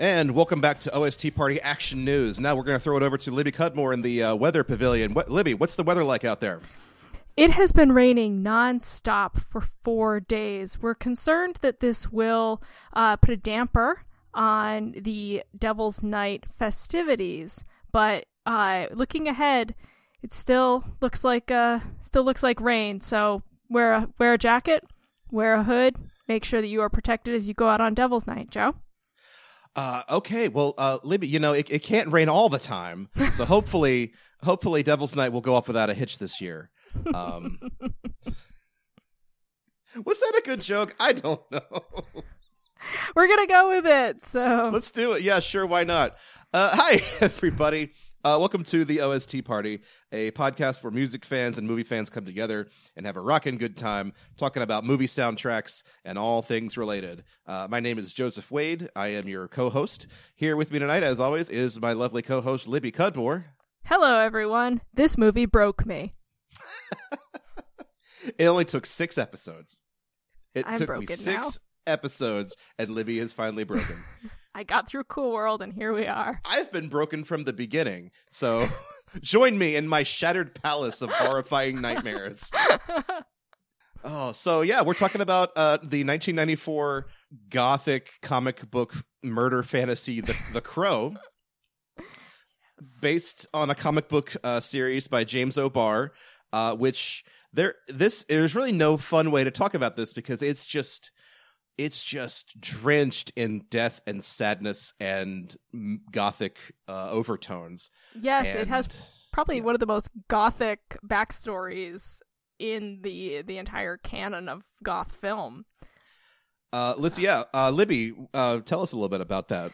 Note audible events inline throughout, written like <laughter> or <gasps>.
And welcome back to OST Party Action News. Now we're going to throw it over to Libby Cudmore in the uh, weather pavilion. What, Libby, what's the weather like out there? It has been raining nonstop for four days. We're concerned that this will uh, put a damper on the Devil's Night festivities, but uh, looking ahead, it still looks like uh, still looks like rain. So wear a wear a jacket, wear a hood, make sure that you are protected as you go out on Devil's Night, Joe. Uh, okay, well, uh, Libby, you know it, it can't rain all the time, <laughs> so hopefully, hopefully, Devil's Night will go off without a hitch this year. Um, <laughs> was that a good joke? I don't <laughs> know. We're gonna go with it. So Let's do it. Yeah, sure. Why not? Uh, hi, <laughs> everybody. Uh, welcome to the OST Party, a podcast where music fans and movie fans come together and have a rockin' good time talking about movie soundtracks and all things related. Uh, my name is Joseph Wade. I am your co-host. Here with me tonight, as always, is my lovely co-host Libby Cudmore. hello, everyone. This movie broke me. It only took six episodes. It I'm took me six now. episodes, and Libby is finally broken. <laughs> I got through Cool World, and here we are. I've been broken from the beginning, so <laughs> join me in my shattered palace of horrifying <laughs> nightmares. Oh, so yeah, we're talking about uh, the 1994 gothic comic book murder fantasy, The, the Crow, based on a comic book uh, series by James O'Barr, uh, which there this there's really no fun way to talk about this because it's just it's just drenched in death and sadness and gothic uh, overtones. Yes, it has probably one of the most gothic backstories in the the entire canon of goth film. Uh, let's yeah, uh, Libby, uh, tell us a little bit about that.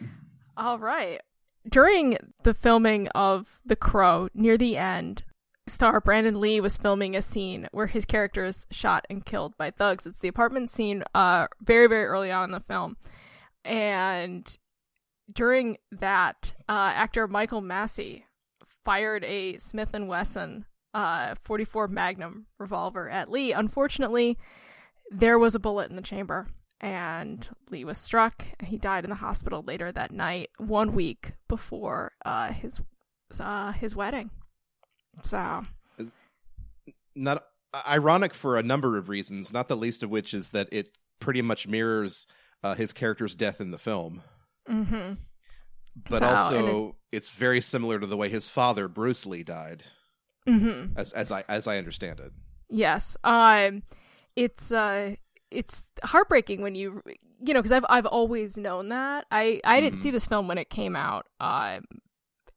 All right. During the filming of The Crow, near the end, star Brandon Lee was filming a scene where his character is shot and killed by thugs. It's the apartment scene uh very very early on in the film. And during that, uh actor Michael Massee fired a Smith and Wesson uh 44 Magnum revolver at Lee. Unfortunately, there was a bullet in the chamber and Lee was struck he died in the hospital later that night, one week before uh, his uh, his wedding. So Not ironic for a number of reasons, not the least of which is that it pretty much mirrors uh, his character's death in the film. hmm But also, it's very similar to the way his father, Bruce Lee, died, hmm as as I as I understand it. Yes. Um it's uh it's heartbreaking when you you know because I've I've always known that. I I didn't Mhm. see this film when it came out. Um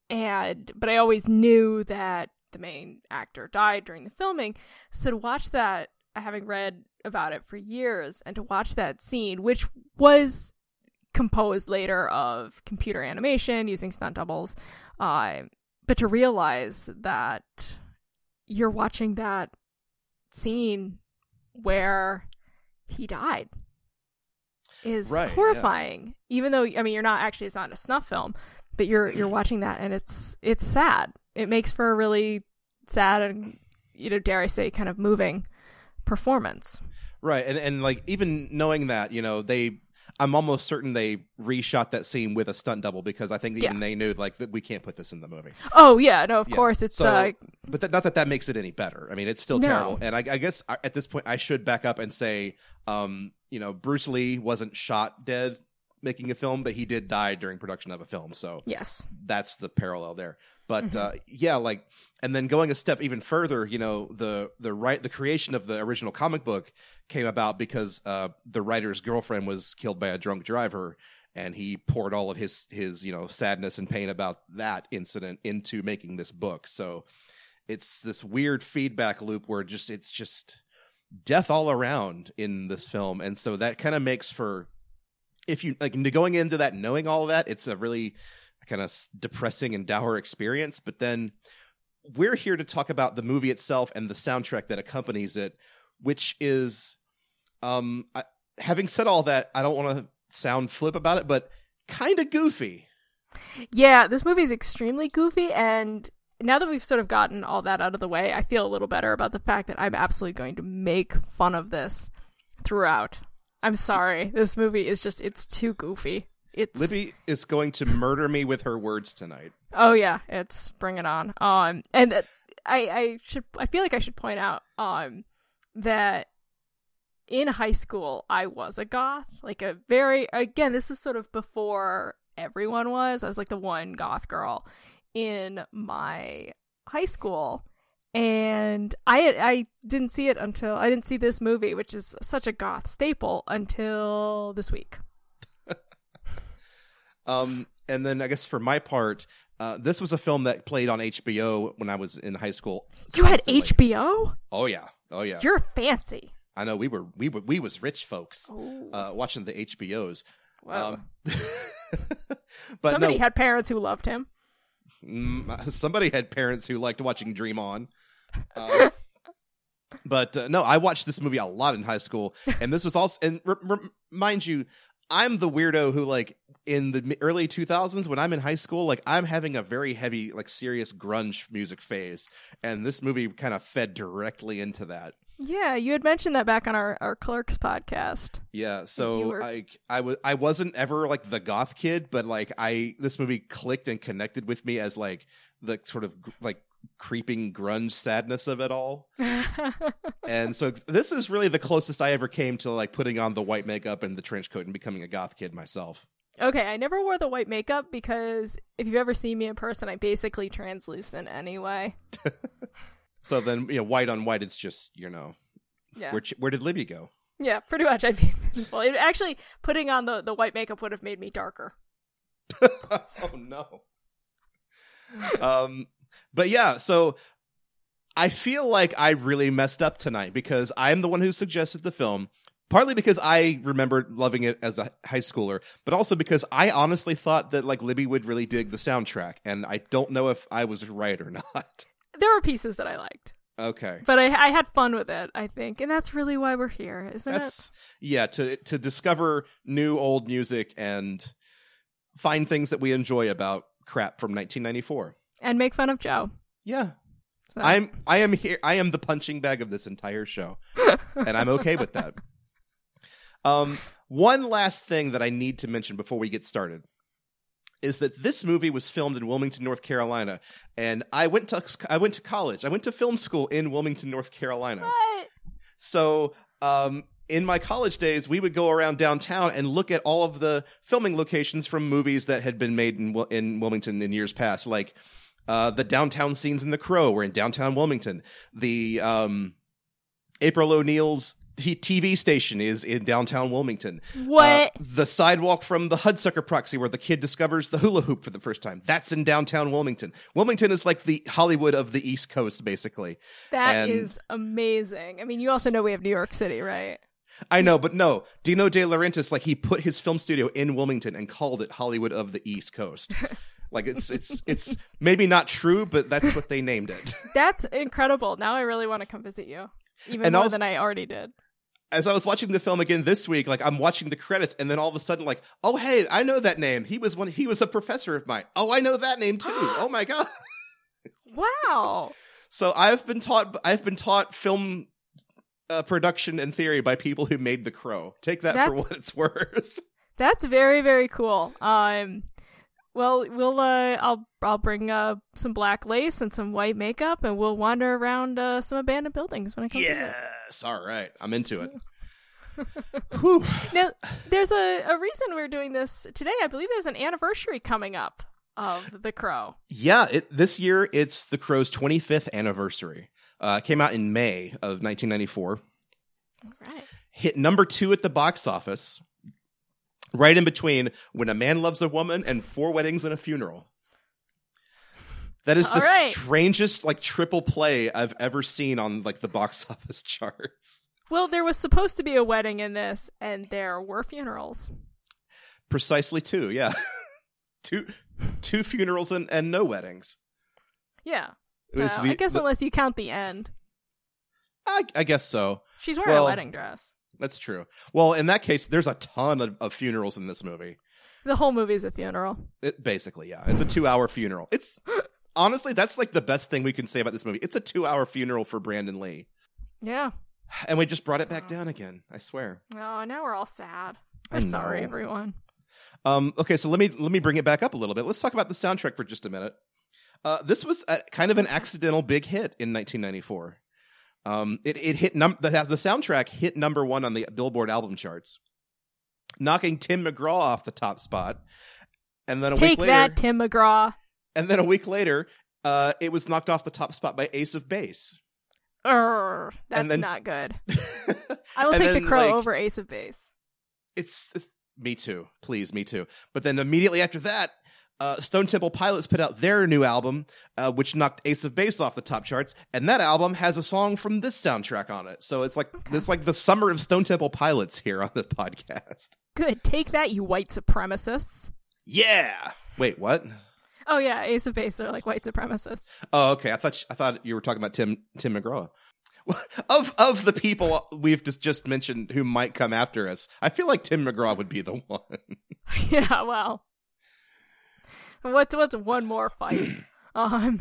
and but I always knew that the main actor died during the filming. So to watch that having read about it for years and to watch that scene which was composed later of computer animation using stunt doubles uh, but to realize that you're watching that scene where he died is Right, yeah. horrifying even though i mean you're not actually it's not a snuff film but you're you're watching that and it's it's sad it makes for a really sad and you know dare i say kind of moving performance Right, and and like even knowing that, you know, they I'm almost certain they reshot that scene with a stunt double because I think even Yeah. they knew like that we can't put this in the movie. oh yeah no of Yeah. course it's So- uh But that, not that that makes it any better. I mean, it's still No. terrible. And I, I guess I, at this point, I should back up and say, um, you know, Bruce Lee wasn't shot dead making a film, but he did die during production of a film. So yes that's the parallel there. But Mhm. uh, yeah, like, and then going a step even further, you know, the the right the creation of the original comic book came about because uh, the writer's girlfriend was killed by a drunk driver, and he poured all of his his you know sadness and pain about that incident into making this book. So it's this weird feedback loop where just it's just death all around in this film, and so that kind of makes for if you like going into that knowing all of that, it's a really kind of depressing and dour experience. But then we're here to talk about the movie itself and the soundtrack that accompanies it, which is, um, I, having said all that, I don't want to sound flip about it, but kind of goofy. Yeah, this movie is extremely goofy, and now that we've sort of gotten all that out of the way, I feel a little better about the fact that I'm absolutely going to make fun of this throughout. I'm sorry. This movie is just, it's too goofy. It's Libby is going to murder me with her words tonight. Oh yeah, it's bring it on. Um, and uh, I I should I feel like I should point out um that in high school I was a goth, like a very again this is sort of before everyone was. I was like the one goth girl in my high school. And I I didn't see it until I didn't see this movie, which is such a goth staple, until this week. Um, and then I guess for my part, uh, this was a film that played on HBO when I was in high school. You had. HBO? Oh yeah, oh yeah. You're fancy. I know we were we were we was rich folks uh, watching the HBOs. Wow. Um, <laughs> but Somebody no, had parents who loved him. mm, <laughs> somebody had parents who liked watching Dream On. Uh, <laughs> but uh, no, I watched this movie a lot in high school, and this was also and r- r- mind you, I'm the weirdo who like in the early 2000s when I'm in high school, like I'm having a very heavy, like serious grunge music phase, and this movie kind of fed directly into that. Yeah, you had mentioned that back on our, our Clerks podcast. Yeah, so were- I I was I wasn't ever like the goth kid, but like I this movie clicked and connected with me as like the sort of like creeping grunge sadness of it all. <laughs> And so this is really the closest I ever came to like putting on the white makeup and the trench coat and becoming a goth kid myself. okay, I never wore the white makeup because if you've ever seen me in person, I'm basically translucent anyway. <laughs> So then you know white on white it's just, you know, Yeah. where where did Libby go? Yeah, pretty much I'd be <laughs> actually, putting on the, the white makeup would have made me darker. oh no. Um but yeah, so I feel like I really messed up tonight because I'm the one who suggested the film. Partly because I remember loving it as a high schooler, but also because I honestly thought that like Libby would really dig the soundtrack, and I don't know if I was right or <laughs> not. There were pieces that I liked, Okay, but I, I had fun with it, I think. And that's really why we're here, isn't it? yeah to to discover new old music and find things that we enjoy about crap from 1994. And make fun of Joe. Yeah, So. I'm I am here I am the punching bag of this entire show. <laughs> and I'm okay with that. Um one last thing that I need to mention before we get started is that this movie was filmed in Wilmington, North Carolina, and I went to I went to college. I went to film school in Wilmington, North Carolina. What? So, um, in my college days, we would go around downtown and look at all of the filming locations from movies that had been made in in Wilmington in years past, like uh, the downtown scenes in The Crow were in downtown Wilmington. The um, April O'Neil's TV station is in downtown Wilmington. What? Uh, the sidewalk from the Hudsucker Proxy, where the kid discovers the hula hoop for the first time, that's in downtown Wilmington. Wilmington is like the Hollywood of the East Coast, basically. That and- is amazing. I mean, you also know we have New York City, right? I know, but no. Dino De Laurentiis, like he put his film studio in Wilmington and called it Hollywood of the East Coast. <laughs> like it's it's it's maybe not true, but that's what they named it. <laughs> That's incredible. Now I really want to come visit you, even And more also- than I already did. As I was watching the film again this week, like I'm watching the credits, and then all of a sudden, like, oh hey, I know that name. He was one. He was a professor of mine. Oh, I know that name too. <gasps> oh my god. <laughs> Wow. So I've been taught. I've been taught film. Uh, production and theory by people who made The Crow. Take that for what it's <laughs> worth. That's very very cool. Um well, we'll uh I'll I'll bring uh some black lace and some white makeup and we'll wander around uh some abandoned buildings when I come yes. All right. I'm into it. <laughs> Now, there's a, a reason we're doing this today. I believe there's an anniversary coming up of The Crow. Yeah, it, this year it's The Crow's 25th anniversary. Uh, came out in May of 1994. All right. Hit number two at the box office, right in between When a Man Loves a Woman and Four Weddings and a Funeral. That is the right. strangest like triple play I've ever seen on like the box <laughs> office charts. Well, there was supposed to be a wedding in this, and there were funerals. Precisely two, yeah. <laughs> two two funerals and, and no weddings. Yeah. So, the- I guess the- unless you count the end. I, I guess so. She's wearing Well- a wedding dress. That's true. Well, in that case, there's a ton of, of funerals in this movie. The whole movie's a funeral. It, basically, yeah. It's a two hour funeral. It's <laughs> honestly, that's like the best thing we can say about this movie. It's a two hour funeral for Brandon Lee. Yeah. And we just brought it back down again. I swear. Oh, now we're all sad. I We're sorry, everyone. Um, okay, so let me let me bring it back up a little bit. Let's talk about the soundtrack for just a minute. Uh, this was a, kind of an accidental big hit in 1994. Um, it it hit num the, the soundtrack hit number one on the Billboard album charts, knocking Tim McGraw off the top spot. And then a Take week later, that, Tim McGraw. and then a week later, uh, it was knocked off the top spot by Ace of Base. Urgh, that's then- not good. <laughs> I will take the crow like, over Ace of Base. It's, it's me too. Please, me too. But then immediately after that, uh, Stone Temple Pilots put out their new album, uh, which knocked Ace of Base off the top charts, and that album has a song from this soundtrack on it. So it's like Okay. it's like the summer of Stone Temple Pilots here on the <laughs> podcast. Good. Take that, you white supremacists. Yeah. Wait, what? Oh yeah, Ace of Base are like white supremacists. Oh, okay. I thought I thought you were talking about Tim Tim McGraw. <laughs> Of of the people we've just just mentioned who might come after us, I feel like Tim McGraw would be the <laughs> one. yeah, well. <laughs> What's what's one more fight? <clears throat> um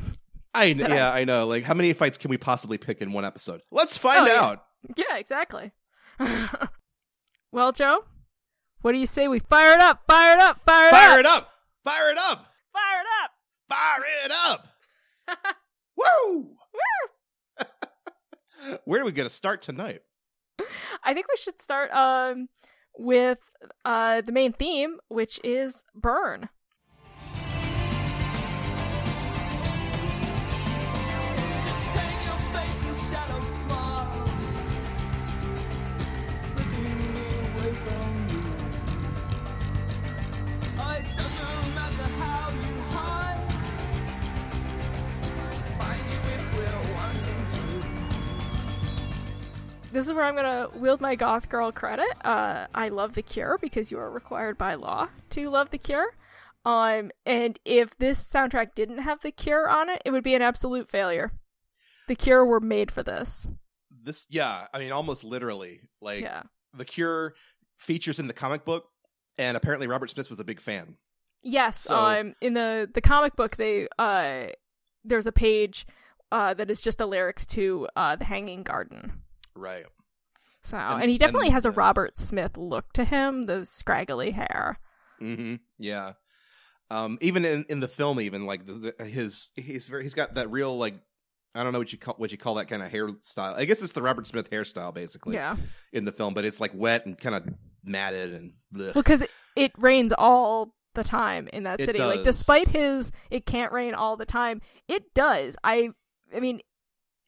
I yeah, I know. Like, how many fights can we possibly pick in one episode? Let's find Oh, out. Yeah, exactly. <laughs> well, Joe, what do you say we fire it up, fire it up, fire it Fire up, it up! Fire it up! fire it up? Fire it up! <laughs> Woo! Where are we going to start tonight? I think we should start um with uh the main theme, which is burn. This is where I'm gonna wield my goth girl credit. Uh, I love The Cure because you are required by law to love The Cure. Um, and if this soundtrack didn't have The Cure on it, it would be an absolute failure. The Cure were made for this. This, yeah, I mean, almost literally. Like, yeah. The Cure features in the comic book, and apparently Robert Smith was a big fan. Yes. So- um, in the the comic book, they uh, there's a page uh that is just the lyrics to uh the Hanging Garden. Right. So, And- and, he definitely and, has a Robert Smith look to him, the scraggly hair. Mm-hmm. Yeah. Um, even in, in the film, even like the, the, his he's very he's got that real like I don't know what you call what you call that kind of hairstyle. I guess it's the Robert Smith hairstyle basically yeah. in the film, but it's like wet and kind of matted and blech. Because it, it rains all the time in that It city. Like, despite his, it can't rain all the time. It does. I, I mean,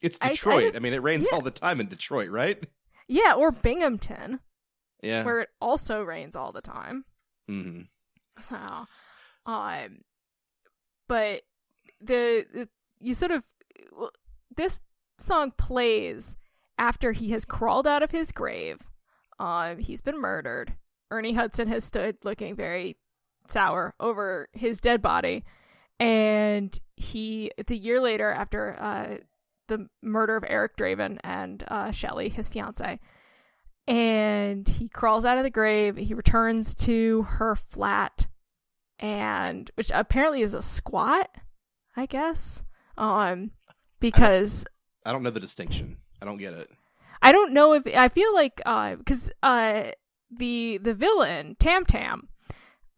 it's I- I Detroit. I, mean, it rains yeah. all the time in Detroit, right? yeah, or Binghamton, Yeah. where it also rains all the time. Mm-hmm. So, um, but the, the you sort of well, this song plays after he has crawled out of his grave. Um, he's been murdered. Ernie Hudson has stood looking very sour over his dead body, and he it's a year later after uh the murder of Eric Draven and uh Shelley, his fiance. And he crawls out of the grave. He returns to her flat, and which apparently is a squat, I guess. Um, because I don't know the distinction. I don't get it. I don't know if I feel like uh because uh the the villain Tam Tam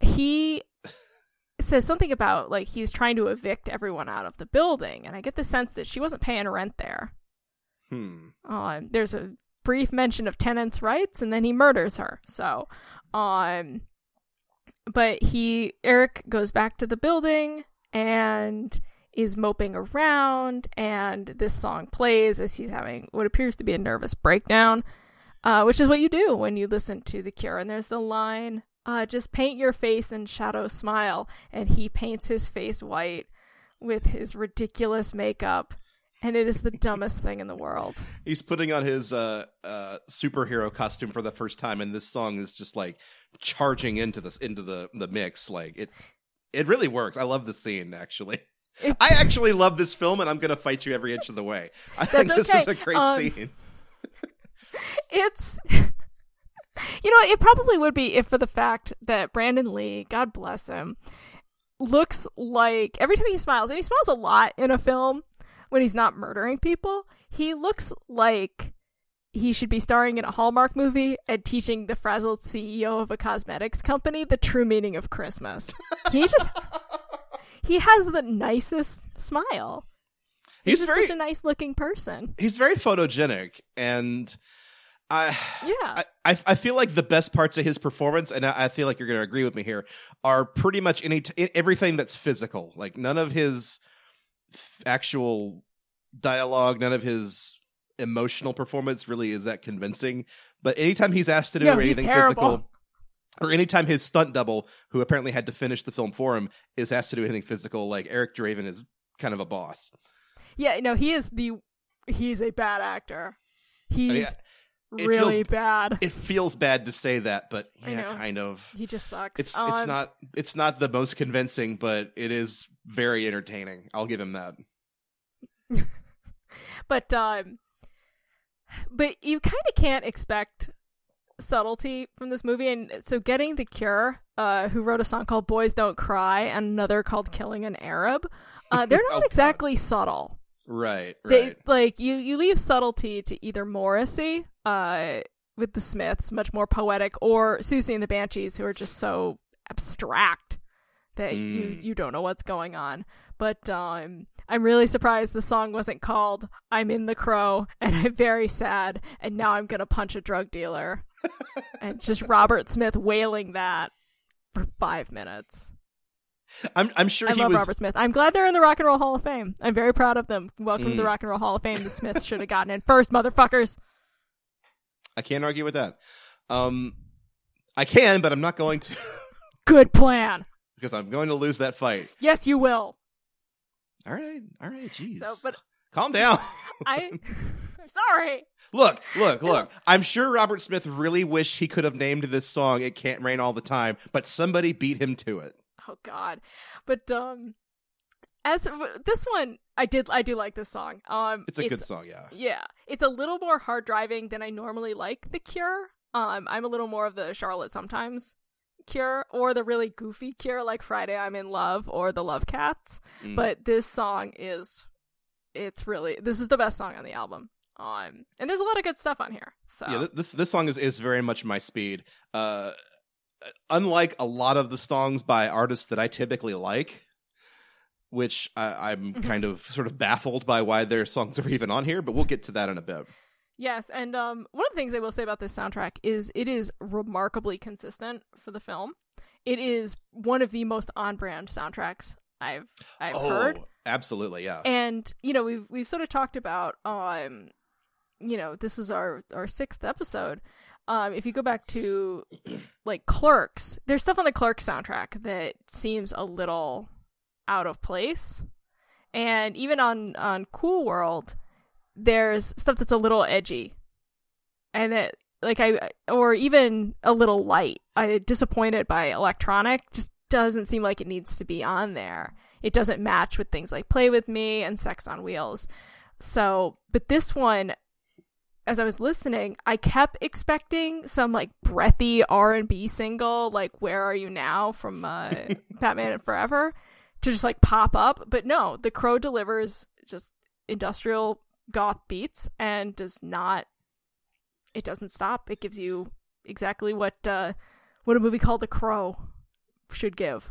he says something about like he's trying to evict everyone out of the building and I get the sense that she wasn't paying rent there. Hmm. Um there's a brief mention of tenants' rights and then he murders her. So um but he Eric goes back to the building and is moping around and this song plays as he's having what appears to be a nervous breakdown uh, which is what you do when you listen to the cure and there's the line uh, just paint your face and shadow smile and he paints his face white with his ridiculous makeup and it is the dumbest thing in the world <laughs> He's putting on his uh, uh, superhero costume for the first time, and this song is just like charging into this into the the mix. Like it, it really works. I love the scene. Actually, I actually love this film, and I'm gonna fight you every inch of the way. <laughs> I think this is a great Um, scene. <laughs> it's You know, it probably would be if for the fact that Brandon Lee, God bless him, looks like every time he smiles, and he smiles a lot in a film when he's not murdering people, he looks like he should be starring in a Hallmark movie and teaching the frazzled CEO of a cosmetics company the true meaning of Christmas. He just <laughs> he has the nicest smile. He's just very such a nice looking person. he's very photogenic and I Yeah. I, I I feel like the best parts of his performance, and I, I feel like you're going to agree with me here, are pretty much any t- everything that's physical. Like none of his f- actual dialogue, none of his emotional performance really is that convincing. But anytime he's asked to do he's anything physical, or anytime his stunt double, who apparently had to finish the film for him, is asked to do anything physical, like Eric Draven is kind of a boss. Yeah, no, he is the he's a bad actor. He's it really feels- bad. It feels bad to say that, but yeah, kind of. he just sucks. It's it's Um, not it's not the most convincing, but it is very entertaining. I'll give him that. <laughs> but um but you kind of can't expect subtlety from this movie and so getting the cure uh who wrote a song called boys don't cry and another called killing an arab uh <laughs> they're Oh, not God. exactly subtle Right, they like you you leave subtlety to either Morrissey uh with the Smiths much more poetic or Siouxsie and the Banshees who are just so abstract that you Mm. you don't know what's going on but um I'm really surprised the song wasn't called I'm in the crow and I'm very sad and now I'm going to punch a drug dealer <laughs> and just Robert Smith wailing that for 5 minutes I'm I'm sure I he love was Robert Smith. I'm glad they're in the Rock and Roll Hall of Fame. I'm very proud of them. Welcome to the Mm. Rock and Roll Hall of Fame. The Smiths should have gotten in first, motherfuckers. I can't argue with that. Um I can, but I'm not going to <laughs> Good plan. because I'm going to lose that fight. Yes, you will. All right, all right, jeez. So, but Calm down. <laughs> I, <laughs> I'm sorry. look, look, look. I'm sure Robert Smith really wished he could have named this song "It Can't Rain All the Time," but somebody beat him to it. Oh God, but um, as this one, I did, I do like this song. Um, It's a good song, yeah. Yeah, it's a little more hard driving than I normally like The Cure. Um, I'm a little more of the Charlotte sometimes Cure or the really goofy Cure like Friday I'm in Love or the Love Cats. Mm. But this song is it's really this is the best song on the album. Um, and there's a lot of good stuff on here. So yeah, this this song is is very much my speed. Uh, unlike a lot of the songs by artists that I typically like, which I, I'm Mhm. kind of sort of baffled by why their songs are even on here, but we'll get to that in a bit. Yes, and um, one of the things I will say about this soundtrack is it is remarkably consistent for the film. It is one of the most on-brand soundtracks I've I've heard. Oh, absolutely, yeah. And you know, we've we've sort of talked about um, you know, this is our our sixth episode. Um, if you go back to like Clerks, there's stuff on the Clerks soundtrack that seems a little out of place, and even on on Cool World, there's stuff that's a little edgy, and it like I or even a little light. I disappointed by electronic just doesn't seem like it needs to be on there. It doesn't match with things like Play with Me and Sex on Wheels. So, but this one as I was listening, I kept expecting some like breathy R&B single like Where Are You Now from uh, <laughs> Batman and Forever to just like pop up, but no, The Crow delivers just industrial goth beats and does not it doesn't stop. It gives you exactly what uh what a movie called The Crow should give.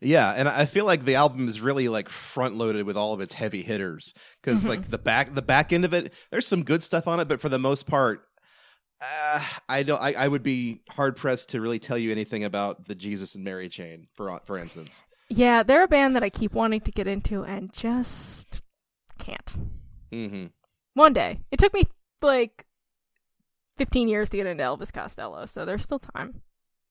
Yeah, and I feel like the album is really like front loaded with all of its heavy hitters because Mhm. like the back the back end of it, there's some good stuff on it, but for the most part, uh, I don't. I, I would be hard pressed to really tell you anything about the Jesus and Mary chain, for for instance. Yeah, they're a band that I keep wanting to get into and just can't. hmm One day. It took me like 15 years to get into Elvis Costello, so there's still time.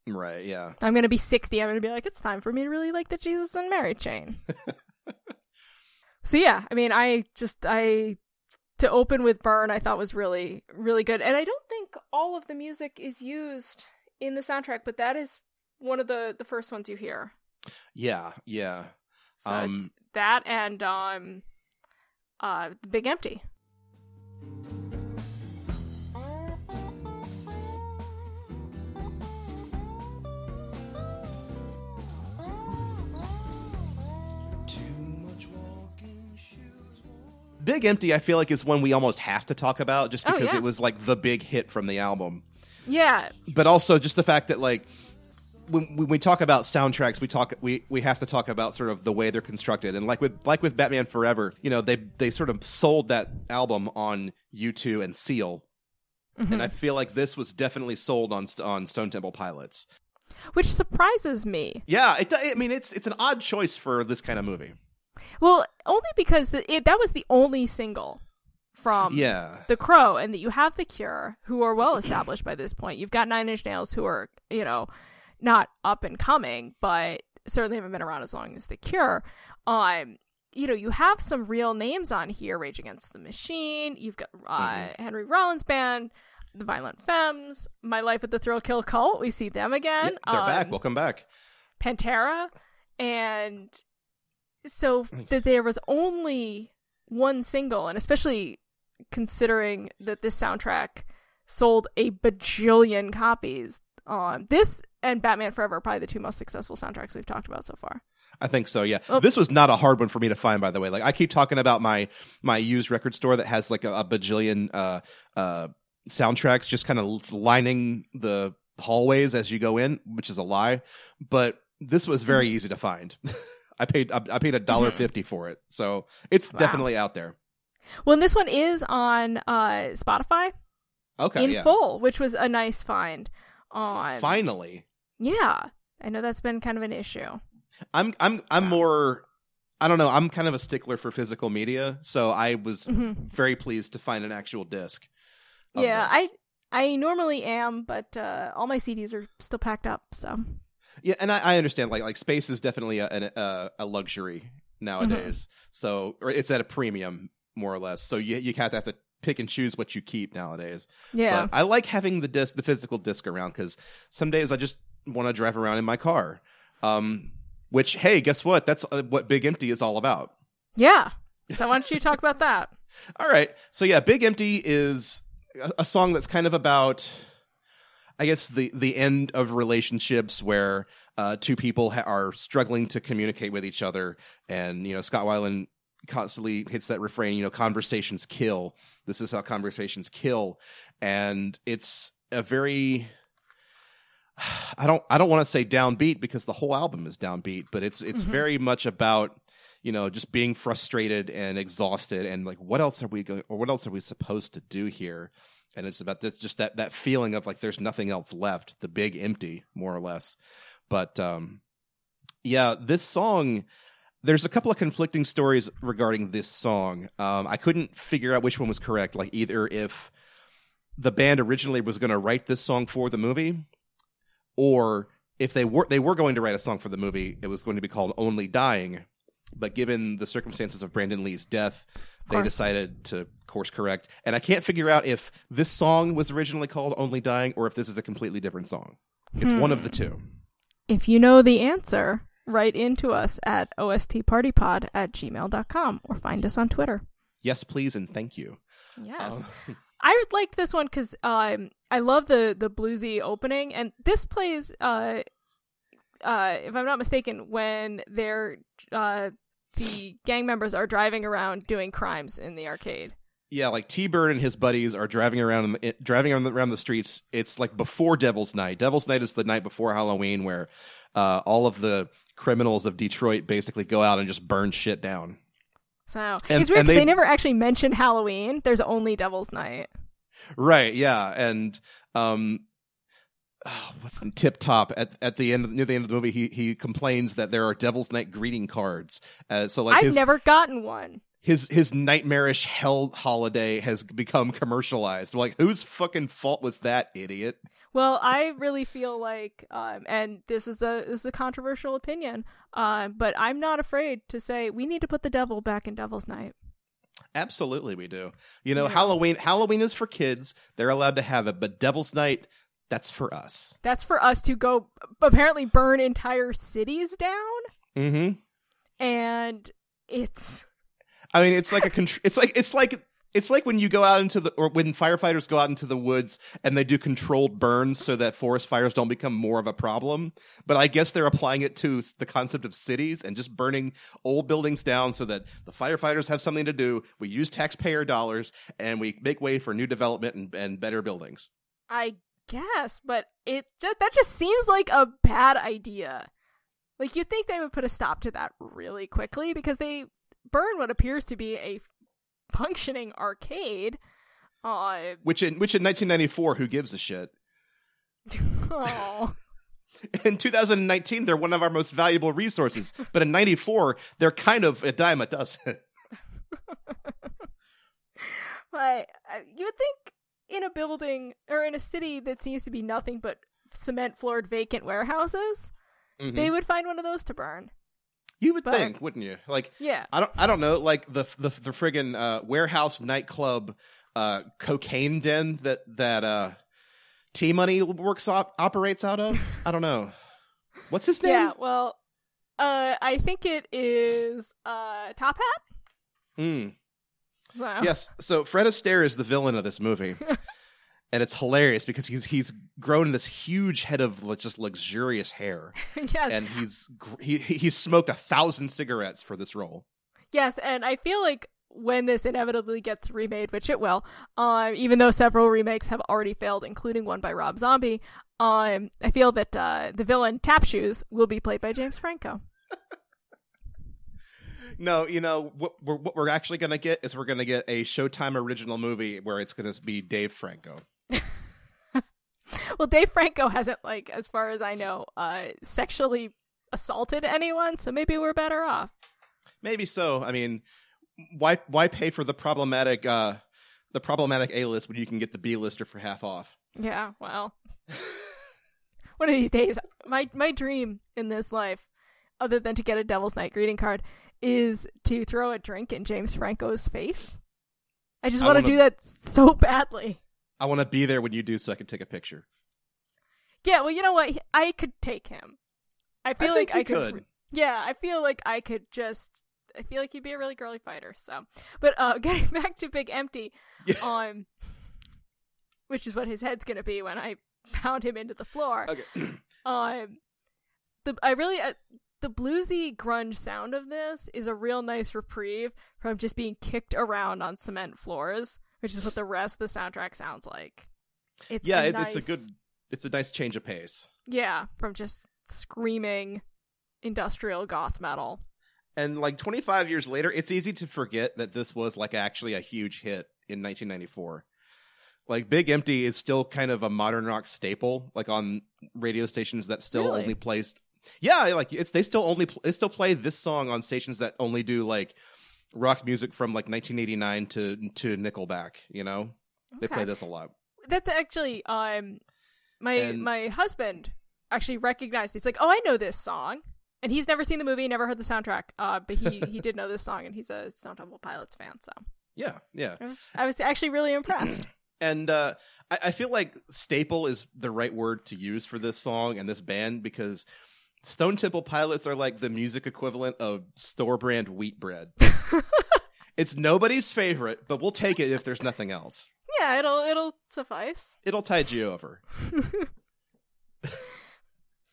Right. Yeah. I'm going to be 60. I'm going to be like, it's time for me to really like the Jesus and Mary chain. <laughs> so yeah, I mean, I just, I, to open with Burn, I thought was really, really good. And I don't think all of the music is used in the soundtrack, but that is one of the, the first ones you hear. Yeah, yeah. So um, that and um, uh, the Big Empty. Big Empty, I feel like is one we almost have to talk about just oh, because oh, yeah. it was like the big hit from the album. Yeah. But also just the fact that like when, when we talk about soundtracks, we talk we we have to talk about sort of the way they're constructed. And like with like with Batman Forever, you know, they they sort of sold that album on U2 and Seal. And mm-hmm. I feel like this was definitely sold on on Stone Temple Pilots. which surprises me. Yeah, it, I mean it's it's an odd choice for this kind of movie. Well, only because the, it, that was the only single from Yeah. The Crow, and that you have The Cure, who are well established by this point. You've got Nine Inch Nails, who are, you know, not up and coming, but certainly haven't been around as long as The Cure. Um, you know, you have some real names on here Rage Against the Machine, you've got uh, Henry Rollins Band, The Violent Femmes, My Life at the Thrill Kill Kult. We see them again. Yeah, they're back. Um, Welcome back. Pantera, and so that there was only one single, and especially considering that this soundtrack sold a bajillion copies. Um, this and Batman Forever are probably the two most successful soundtracks we've talked about so far. I think so. Yeah, Oh. this was not a hard one for me to find. By the way, like I keep talking about my my used record store that has like a, a bajillion uh, uh, soundtracks just kind of lining the hallways as you go in, which is a lie. But this was very Mm-hmm. easy to find. <laughs> I paid I, I paid a dollar fifty for it, so it's Wow. definitely out there. Well, and this one is on uh, Spotify Okay, in yeah. full, which was a nice find. On Finally, yeah, I know that's been kind of an issue. I'm I'm I'm Wow. more. I don't know. I'm kind of a stickler for physical media, so I was Mhm. very pleased to find an actual disc. Yeah, this. I I normally am, but uh, all my CDs are still packed up. So Yeah, and I, I understand. Like, like space is definitely a a, a luxury nowadays. So, or it's at a premium, more or less. So you you have to have to pick and choose what you keep nowadays. yeah, But I like having the disc, the physical disc around, because some days I just want to drive around in my car. Um, which, hey, guess what? That's uh, what Big Empty is all about. yeah. <laughs> So why don't you talk about that? All right. So yeah, Big Empty is a, a song that's kind of about I guess the the end of relationships where uh, two people ha- are struggling to communicate with each other, and you know Scott Weiland constantly hits that refrain. You know, conversations kill. This is how conversations kill, and it's a very I don't I don't want to say downbeat because the whole album is downbeat, but it's it's Mhm. very much about you know just being frustrated and exhausted and like what else are we going or what else are we supposed to do here and it's about this just that that feeling of like there's nothing else left the big empty more or less but um yeah this song there's a couple of conflicting stories regarding this song um i couldn't figure out which one was correct like either if the band originally was going to write this song for the movie or if they were they were going to write a song for the movie it was going to be called only dying but given the circumstances of Brandon Lee's death, they decided to course correct. And I can't figure out if this song was originally called Only Dying or if this is a completely different song. It's one of the two. If you know the answer, write into us at ostpartypod at gmail.com or find us on Twitter. Yes, please, and thank you. Yes. Um, <laughs> I liked this one because um, I love the the bluesy opening, and this plays, uh, uh, if I'm not mistaken, when they're uh, the gang members are driving around doing crimes in the arcade. yeah, like T Bird and his buddies are driving around in driving around around the streets. It's like before Devil's Night. Devil's Night is the night before Halloween, where uh, all of the criminals of Detroit basically go out and just burn shit down. So And- it's weird they- they never actually mention Halloween. There's only Devil's Night. Right, yeah, and um oh, what's in tip top at at the end near the end of the movie he he complains that there are Devil's Night greeting cards. Uh, so like I've his never gotten one. his his nightmarish hell holiday has become commercialized. Like whose fucking fault was that, idiot? Well, I really feel like, um, and this is a this is a controversial opinion, um, but I'm not afraid to say we need to put the devil back in Devil's Night. Absolutely we do. You know, Yeah. Halloween Halloween is for kids. They're allowed to have it, but Devil's Night that's for us. That's for us to go apparently burn entire cities down, Mhm. and it's I mean, it's like a contr- it's like it's like It's like when you go out into the, or when firefighters go out into the woods and they do controlled burns so that forest fires don't become more of a problem. But I guess they're applying it to the concept of cities and just burning old buildings down so that the firefighters have something to do. We use taxpayer dollars and we make way for new development and, and better buildings. I guess, but it just that just seems like a bad idea. Like you'd think they would put a stop to that really quickly because they burn what appears to be a functioning arcade. Uh, Which in, which in 1994, who gives a shit? oh. <laughs> <laughs> In 2019, they're one of our most valuable resources. But in 94, they're kind of a dime a dozen. <laughs> But uh, you would think in a building or in a city that seems to be nothing but cement floored vacant warehouses, Mhm. they would find one of those to burn. You would But- think, wouldn't you? Like, Yeah. I don't, I don't know, like the the the friggin' uh, warehouse nightclub, uh, cocaine den that that uh, T Money works op- operates out of. <laughs> I don't know. What's his name? Yeah, well, uh, I think it is uh, Top Hat. Hmm. Wow. Yes. So Fred Astaire is the villain of this movie, <laughs> and it's hilarious because he's he's grown this huge head of just luxurious hair, <laughs> yes. and he's he he's smoked a thousand cigarettes for this role. Yes, and I feel like when this inevitably gets remade, which it will, um, even though several remakes have already failed, including one by Rob Zombie, um, I feel that uh, the villain Tap Shoes will be played by James Franco. <laughs> No, you know what we're what we're actually gonna get is we're gonna get a Showtime original movie where it's gonna be Dave Franco. <laughs> Well, Dave Franco hasn't, like, as far as I know, uh, sexually assaulted anyone, so maybe we're better off. Maybe so. I mean, why why pay for the problematic uh the problematic A list when you can get the B lister for half off? Yeah, well, <laughs> one of these days, my my dream in this life, other than to get a Devil's Night greeting card, is to throw a drink in James Franco's face. I just want to do that so badly. I want to be there when you do, so I can take a picture. Yeah, well, you know what? I could take him. I feel think like I could. could. Yeah, I feel like I could just. I feel like he'd be a really girly fighter. So, but uh, <laughs> getting back to Big Empty, um, which is what his head's gonna be when I pound him into the floor. Okay. <clears throat> Um, the I really uh, the bluesy grunge sound of this is a real nice reprieve from just being kicked around on cement floors, which is what the rest of the soundtrack sounds like. It's yeah, a it, it's a good it's a nice change of pace. yeah from just screaming industrial goth metal. And like 25 years later, it's easy to forget that this was like actually a huge hit in 1994. Like Big Empty is still kind of a modern rock staple, like on radio stations that still Really? only plays. Yeah, like it's they still only they still play this song on stations that only do like rock music from like 1989 to to Nickelback. You know, they Okay. play this a lot. That's actually um my And- my husband actually recognized. He's like, "Oh, I know this song." And he's never seen the movie, never heard the soundtrack. Uh, but he he did know this song, and he's a Stone Temple Pilots fan. So Yeah, yeah. I was I was actually really impressed. <clears throat> And uh, I, I feel like staple is the right word to use for this song and this band because Stone Temple Pilots are like the music equivalent of store brand wheat bread. <laughs> it's nobody's favorite, but we'll take it if there's nothing else. yeah, it'll it'll suffice. It'll tide you over. <laughs>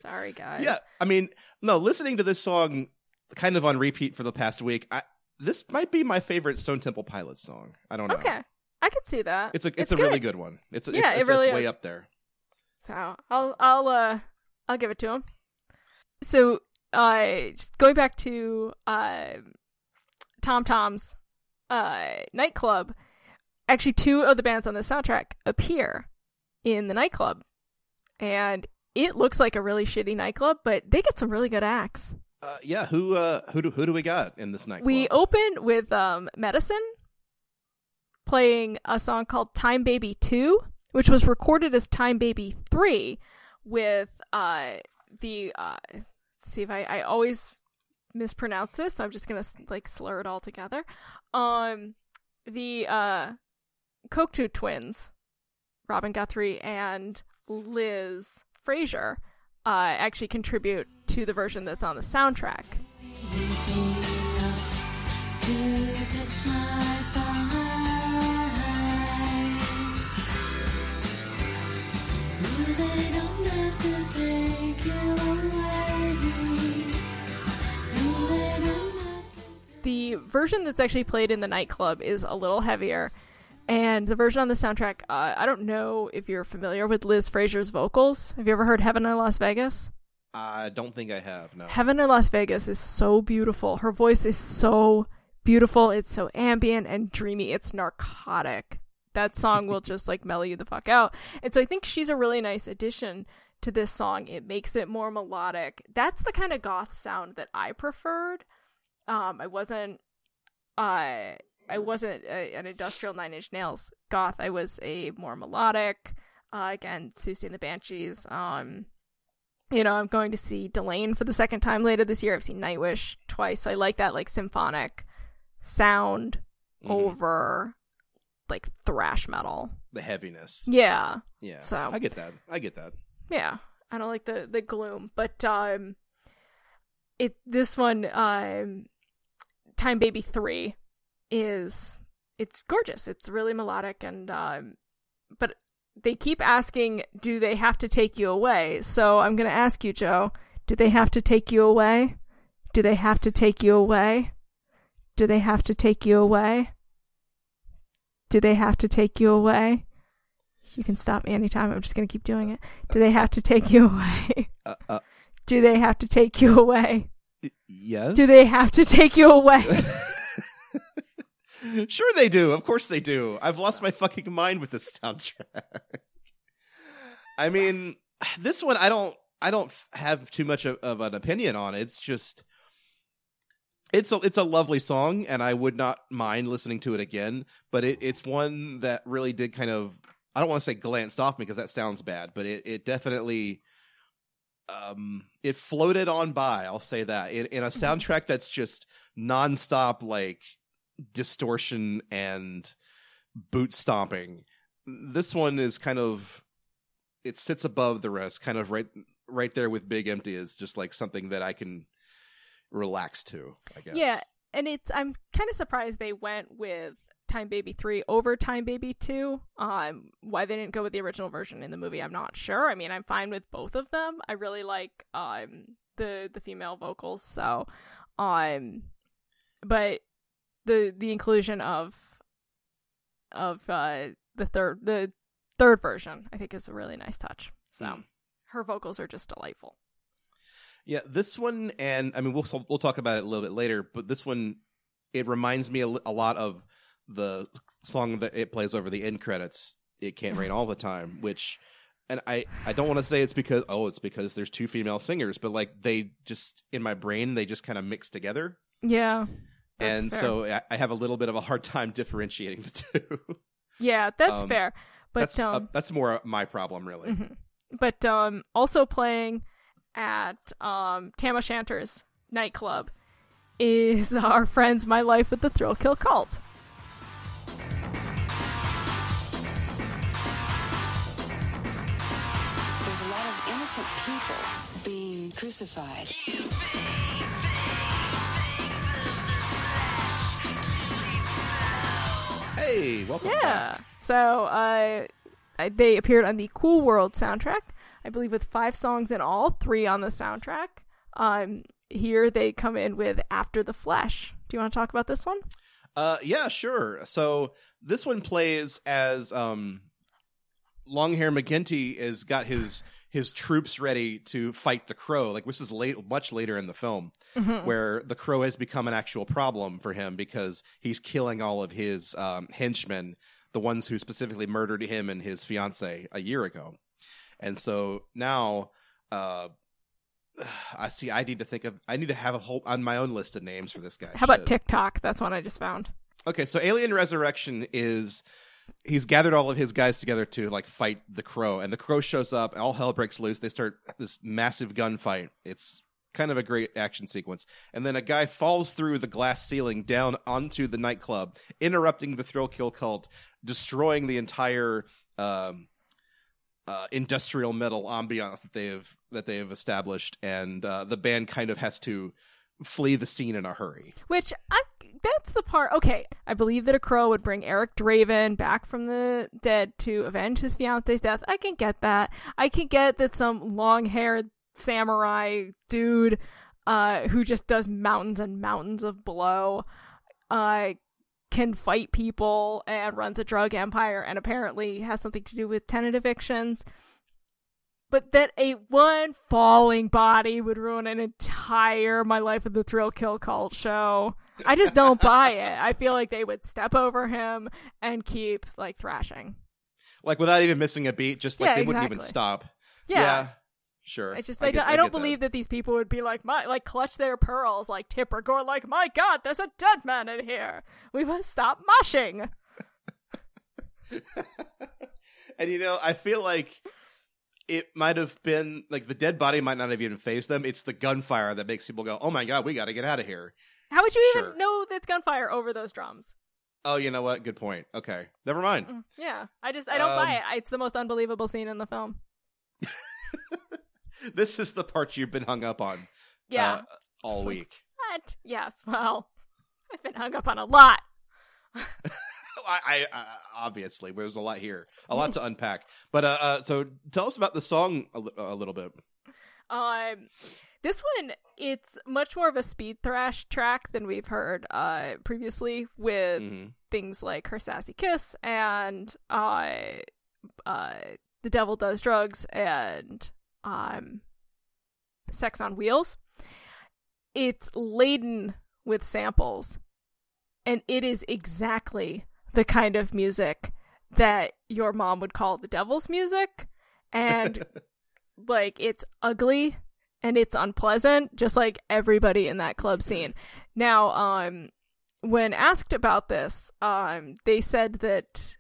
Sorry, guys. Yeah, I mean, no, listening to this song kind of on repeat for the past week, I, this might be my favorite Stone Temple Pilots song. I don't know. Okay, I could see that. It's a it's, a really good one. It's Yeah, it's, it it's, really it's way up there. So I'll I'll uh I'll give it to him. So uh just going back to uh Tom Tom's uh nightclub, actually two of the bands on the soundtrack appear in the nightclub. And it looks like a really shitty nightclub, but they get some really good acts. Uh, yeah, who uh who do who do we got in this nightclub? We open with um Medicine playing a song called Time Baby 2, which was recorded as Time Baby 3 with uh the uh see if I, I always mispronounce this, so I'm just gonna like slur it all together. Um, the uh, Cocteau twins, Robin Guthrie and Liz Fraser, uh, actually contribute to the version that's on the soundtrack. The version that's actually played in the nightclub is a little heavier. And the version on the soundtrack, uh, I don't know if you're familiar with Liz Fraser's vocals. Have you ever heard Heaven in Las Vegas? I don't think I have. No. Heaven in Las Vegas is so beautiful. Her voice is so beautiful. It's so ambient and dreamy. It's narcotic. That song will <laughs> just like mellow you the fuck out. And so I think she's a really nice addition to this song. It makes it more melodic. That's the kind of goth sound that I preferred. Um, I wasn't, uh, I wasn't a, an industrial Nine Inch Nails goth. I was a more melodic. Uh, again, Siouxsie and the Banshees. Um, you know, I'm going to see Delain for the second time later this year. I've seen Nightwish twice. So I like that like symphonic sound Mhm. over like thrash metal. the heaviness. Yeah. Yeah. So- I get that. I get that. Yeah. I don't like the the gloom, but um it this one um Time Baby 3 is it's gorgeous. It's really melodic and um but they keep asking do they have to take you away? So I'm going to ask you, Joe, do they have to take you away? Do they have to take you away? Do they have to take you away? Do they have to take you away? You can stop me anytime. I'm just going to keep doing it. Do they have to take you away? Uh, uh, Do they have to take you away? yes. Do they have to take you away? <laughs> <laughs> sure they do. Of course they do. I've lost my fucking mind with this soundtrack. I mean, this one I don't I don't have too much of, of an opinion on. It's just it's a it's a lovely song and I would not mind listening to it again, but it, it's one that really did kind of I don't want to say glanced off me because that sounds bad, but it, it definitely um it floated on by, I'll say that. In in a soundtrack that's just nonstop like distortion and boot stomping. This one is kind of it sits above the rest, kind of right right there with Big Empty is just like something that I can relax to, I guess. Yeah, and it's I'm kind of surprised they went with Time Baby 3 over Time Baby 2. Um why they didn't go with the original version in the movie, I'm not sure. I mean, I'm fine with both of them. I really like um the the female vocals, so um but the the inclusion of of uh the third the third version I think is a really nice touch. So Mm. her vocals are just delightful. Yeah, this one, and I mean, we'll we'll talk about it a little bit later, but this one, it reminds me a, a lot of the song that it plays over the end credits. It can't rain all the time, which, and I I don't want to say it's because oh it's because there's two female singers, but like they just in my brain they just kind of mix together, Yeah. And fair. so I, I have a little bit of a hard time differentiating the two. <laughs> Yeah, that's Um, fair. But that's um uh, that's more my problem really. mhm. but um also playing at um Tam O'Shanter's nightclub is <laughs> our friends My Life with the Thrill Kill Kult. Innocent people being crucified. Hey, welcome Yeah. back. So uh I- they appeared on the Cool World soundtrack, I believe with 5 songs in all, 3 on the soundtrack. Um here they come in with After the Flesh. Do you want to talk about this one? Uh, yeah, sure. So this one plays as um, Longhair McGinty has got his his troops ready to fight the Crow. Like this is late, much later in the film, where the Crow has become an actual problem for him because he's killing all of his um, henchmen, the ones who specifically murdered him and his fiance a year ago, and so now. Uh, <sighs> I see. I need to think of. I need to have a whole on my own list of names for this guy. How about Shit. TikTok? That's one I just found. Okay, so Alien Resurrection is he's gathered all of his guys together to like fight the crow, and the crow shows up, all hell breaks loose. They start this massive gunfight. It's kind of a great action sequence. And then a guy falls through the glass ceiling down onto the nightclub, interrupting the thrill kill kult, destroying the entire um uh, industrial metal ambiance that they have that they have established, and uh, the band kind of has to flee the scene in a hurry. Which I that's the part. Okay, I believe that a crow would bring Eric Draven back from the dead to avenge his fiance's death. I can get that. I can get that some long-haired samurai dude uh who just does mountains and mountains of blow uh can fight people and runs a drug empire and apparently has something to do with tenant evictions. But that a one falling body would ruin an entire My Life of the Thrill Kill Kult show. I just don't buy it. I feel like they would step over him and keep like thrashing. Like without even missing a beat, just like Yeah, they wouldn't even stop. Yeah. sure. I just I, get- don't, I don't get that. believe that. these people would be like my like clutch their pearls like Tipper Gore like my god there's a dead man in here we must stop moshing <laughs> And you know, I feel like it might have been like the dead body might not have even phased them. It's the gunfire that makes people go, "Oh my god, we got to get out of here." How would you Sure. even know that's gunfire over those drums Oh, you know what? Good point. Okay, never mind. Mm, yeah I just I don't Um, buy it it's the most unbelievable scene in the film <laughs> This is the part you've been hung up on. yeah uh, all week. what yes well <laughs> I've been hung up on a lot <laughs> I, I, obviously there's a lot here, a lot to unpack. But uh, uh so tell us about the song a little bit. Um, this one it's much more of a speed thrash track than we've heard uh previously with Mhm. things like her sassy kiss and uh uh the devil does drugs and um sex on wheels. It's laden with samples and it is exactly the kind of music that your mom would call the devil's music and <laughs> like it's ugly and it's unpleasant just like everybody in that club scene. Now um when asked about this um they said that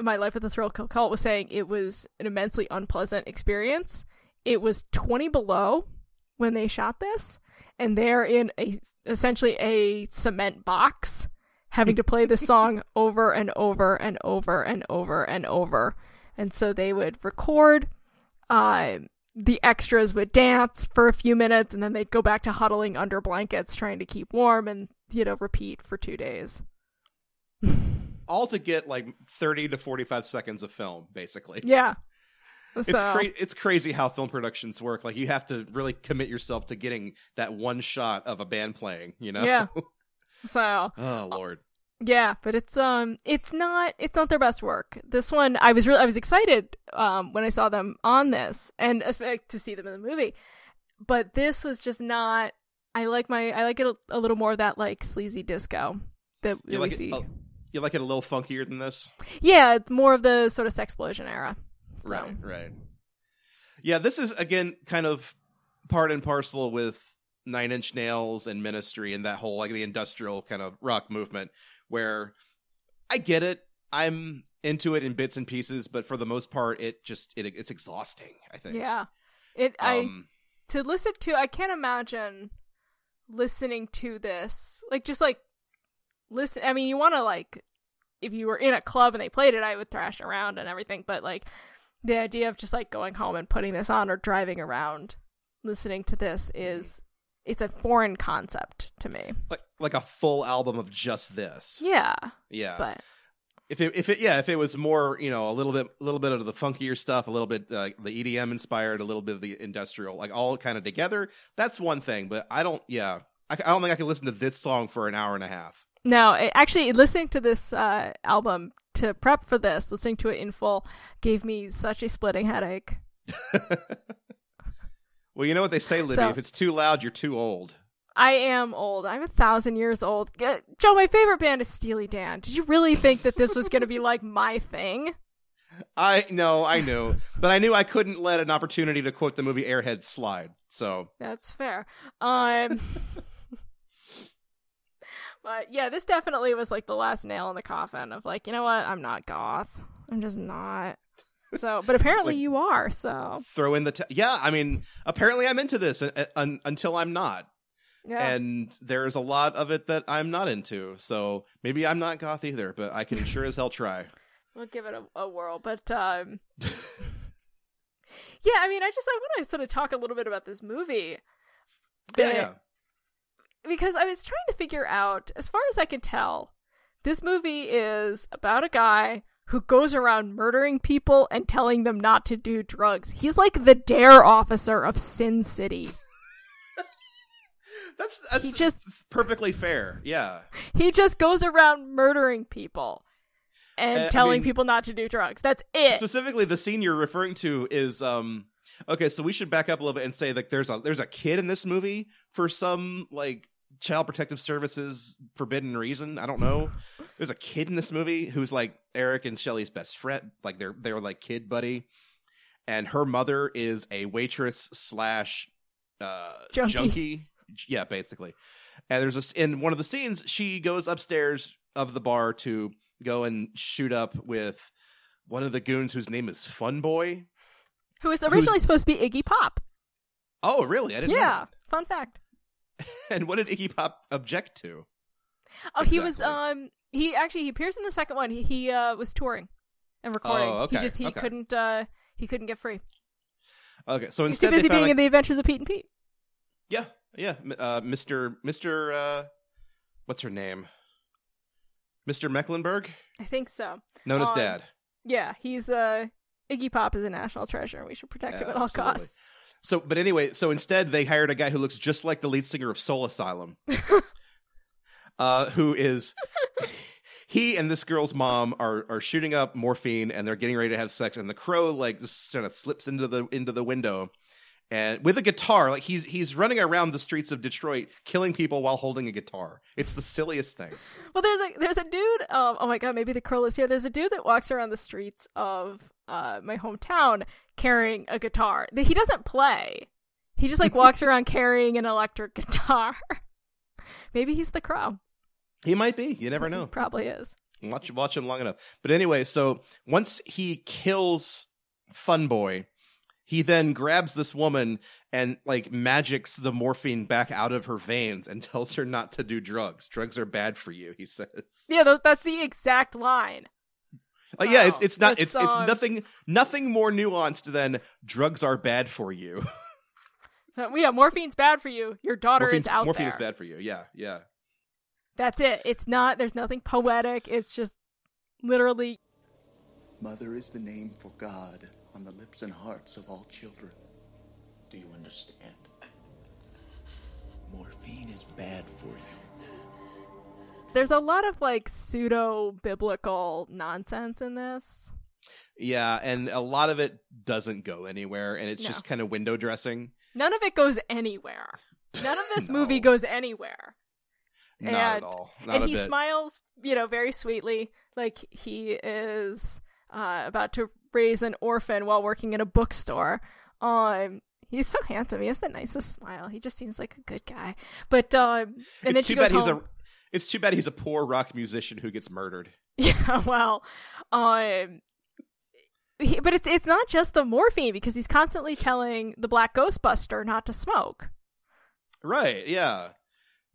my life with the thrill kill kult was saying it was an immensely unpleasant experience. It was 20 below when they shot this and they're in a essentially a cement box having to play this song <laughs> over and over and over and over and over. And so they would record uh, the extras would dance for a few minutes and then they'd go back to huddling under blankets trying to keep warm and you know repeat for two days <laughs> all to get like 30 to 45 seconds of film basically. yeah It's So- cra- it's crazy how film productions work. Like you have to really commit yourself to getting that one shot of a band playing, you know? Yeah. <laughs> so oh lord. Yeah, but it's um it's not it's not their best work. This one I was really I was excited um when I saw them on this and to see them in the movie. But this was just not I like my I like it a, a little more of that like sleazy disco that, You we like see. it, oh, you like it a little funkier than this? Yeah, it's more of the sort of sexplosion era. So, Right, right. Yeah, this is again kind of part and parcel with Nine Inch Nails and Ministry and that whole like the industrial kind of rock movement where I get it. I'm into it in bits and pieces, but for the most part it just it it's exhausting, I think. Yeah. It I Um, to listen to I can't imagine listening to this like just like listen I mean you want to like if you were in a club and they played it I would thrash around and everything but like the idea of just like going home and putting this on or driving around listening to this is it's a foreign concept to me. like like a full album of just this. Yeah, Yeah. but if it if it yeah if it was more you know a little bit a little bit of the funkier stuff a little bit uh, the EDM inspired a little bit of the industrial like all kind of together that's one thing but I don't yeah I, I don't think I can listen to this song for an hour and a half No, it- actually, listening to this uh, album to prep for this, listening to it in full, gave me such a splitting headache. <laughs> well you know what they say Libby So- if it's too loud you're too old I am old. I'm a thousand years old. Joe, my favorite band is Steely Dan. Did you really think that this was going to be like my thing? I know I knew but I knew I couldn't let an opportunity to quote the movie Airhead slide so That's fair. Um, <laughs> but yeah, this definitely was like the last nail in the coffin of like, you know what? I'm not goth. I'm just not. So, but apparently Like- you are. So, throw in the t- yeah I mean apparently I'm into this uh, un- until I'm not yeah. and there's a lot of it that I'm not into. So maybe I'm not goth either, but I can sure as hell try. <laughs> we'll give it a, a whirl. But um, <laughs> yeah, I mean, I just I want to sort of talk a little bit about this movie. Yeah, yeah. because I was trying to figure out, as far as I can tell, this movie is about a guy who goes around murdering people and telling them not to do drugs. He's like the dare officer of Sin City. <laughs> That's that's He just- perfectly fair. Yeah. He just goes around murdering people and Uh, I telling mean- people not to do drugs. That's it. Specifically, the scene you're referring to is um. Okay, so we should back up a little bit and say like there's a there's a kid in this movie for some like child protective services forbidden reason. I don't know. There's a kid in this movie who's like Eric and Shelly's best friend. Like they're they're like kid buddy, and her mother is a waitress slash uh Junkie. junkie. Yeah, basically. And there's this in one of the scenes she goes upstairs of the bar to go and shoot up with one of the goons whose name is Fun Boy. Who was originally supposed to be Iggy Pop. Oh, really? I didn't know Yeah, fun fact. <laughs> And what did Iggy Pop object to? Oh, he was um he actually he appears in the second one. He, he uh was touring and recording. Oh, okay, He just he okay. couldn't uh he couldn't get free. Okay, so instead He's too busy being like, in the Adventures of Pete and Pete. yeah, yeah, uh, Mr. Mr. Uh, what's her name? Mr. Mecklenberg, I think so. known as Um, Dad. Yeah, he's uh Iggy Pop is a national treasure and we should protect him at all absolutely. costs. So, but anyway, so instead they hired a guy who looks just like the lead singer of Soul Asylum, <laughs> uh, who is he and this girl's mom are are shooting up morphine and they're getting ready to have sex, and the crow like just kind of slips into the into the window. And with a guitar, like he's he's running around the streets of Detroit, killing people while holding a guitar. It's the silliest thing. Well, there's a there's a dude. Um, oh my god, maybe the crow lives here. There's a dude that walks around the streets of uh my hometown carrying a guitar. that He doesn't play. He just like walks around <laughs> carrying an electric guitar. <laughs> maybe he's the crow. He might be. You never <laughs> He know. probably is. Watch watch him long enough. But anyway, so once he kills Fun Boy, he then grabs this woman and like magics the morphine back out of her veins and <laughs> tells her not to do drugs. Drugs are bad for you, he says. Yeah, those, that's the exact line. Like, yeah, it's it's not That's, it's it's um, nothing nothing more nuanced than drugs are bad for you. <laughs> So yeah, morphine's bad for you. Your daughter Morphine's, is out morphine there. is bad for you. Yeah, yeah. That's it. It's not. There's nothing poetic. It's just literally. Mother is the name for God on the lips and hearts of all children. Do you understand? Morphine is bad for you. There's a lot of like pseudo biblical nonsense in this. Yeah, and a lot of it doesn't go anywhere and it's No. just kind of window dressing. None of it goes anywhere. None of this <laughs> No. movie goes anywhere. Not at And- all. Not and a he bit. smiles, you know, very sweetly, like he is uh, about to raise an orphan while working in a bookstore. Um, he's so handsome. He has the nicest smile. He just seems like a good guy. But um, and then it's she too goes bad he's home. a it's too bad he's a poor rock musician who gets murdered. <laughs> Yeah, well, um, he, but it's it's not just the morphine because he's constantly telling the Black Ghostbuster not to smoke. Right, yeah.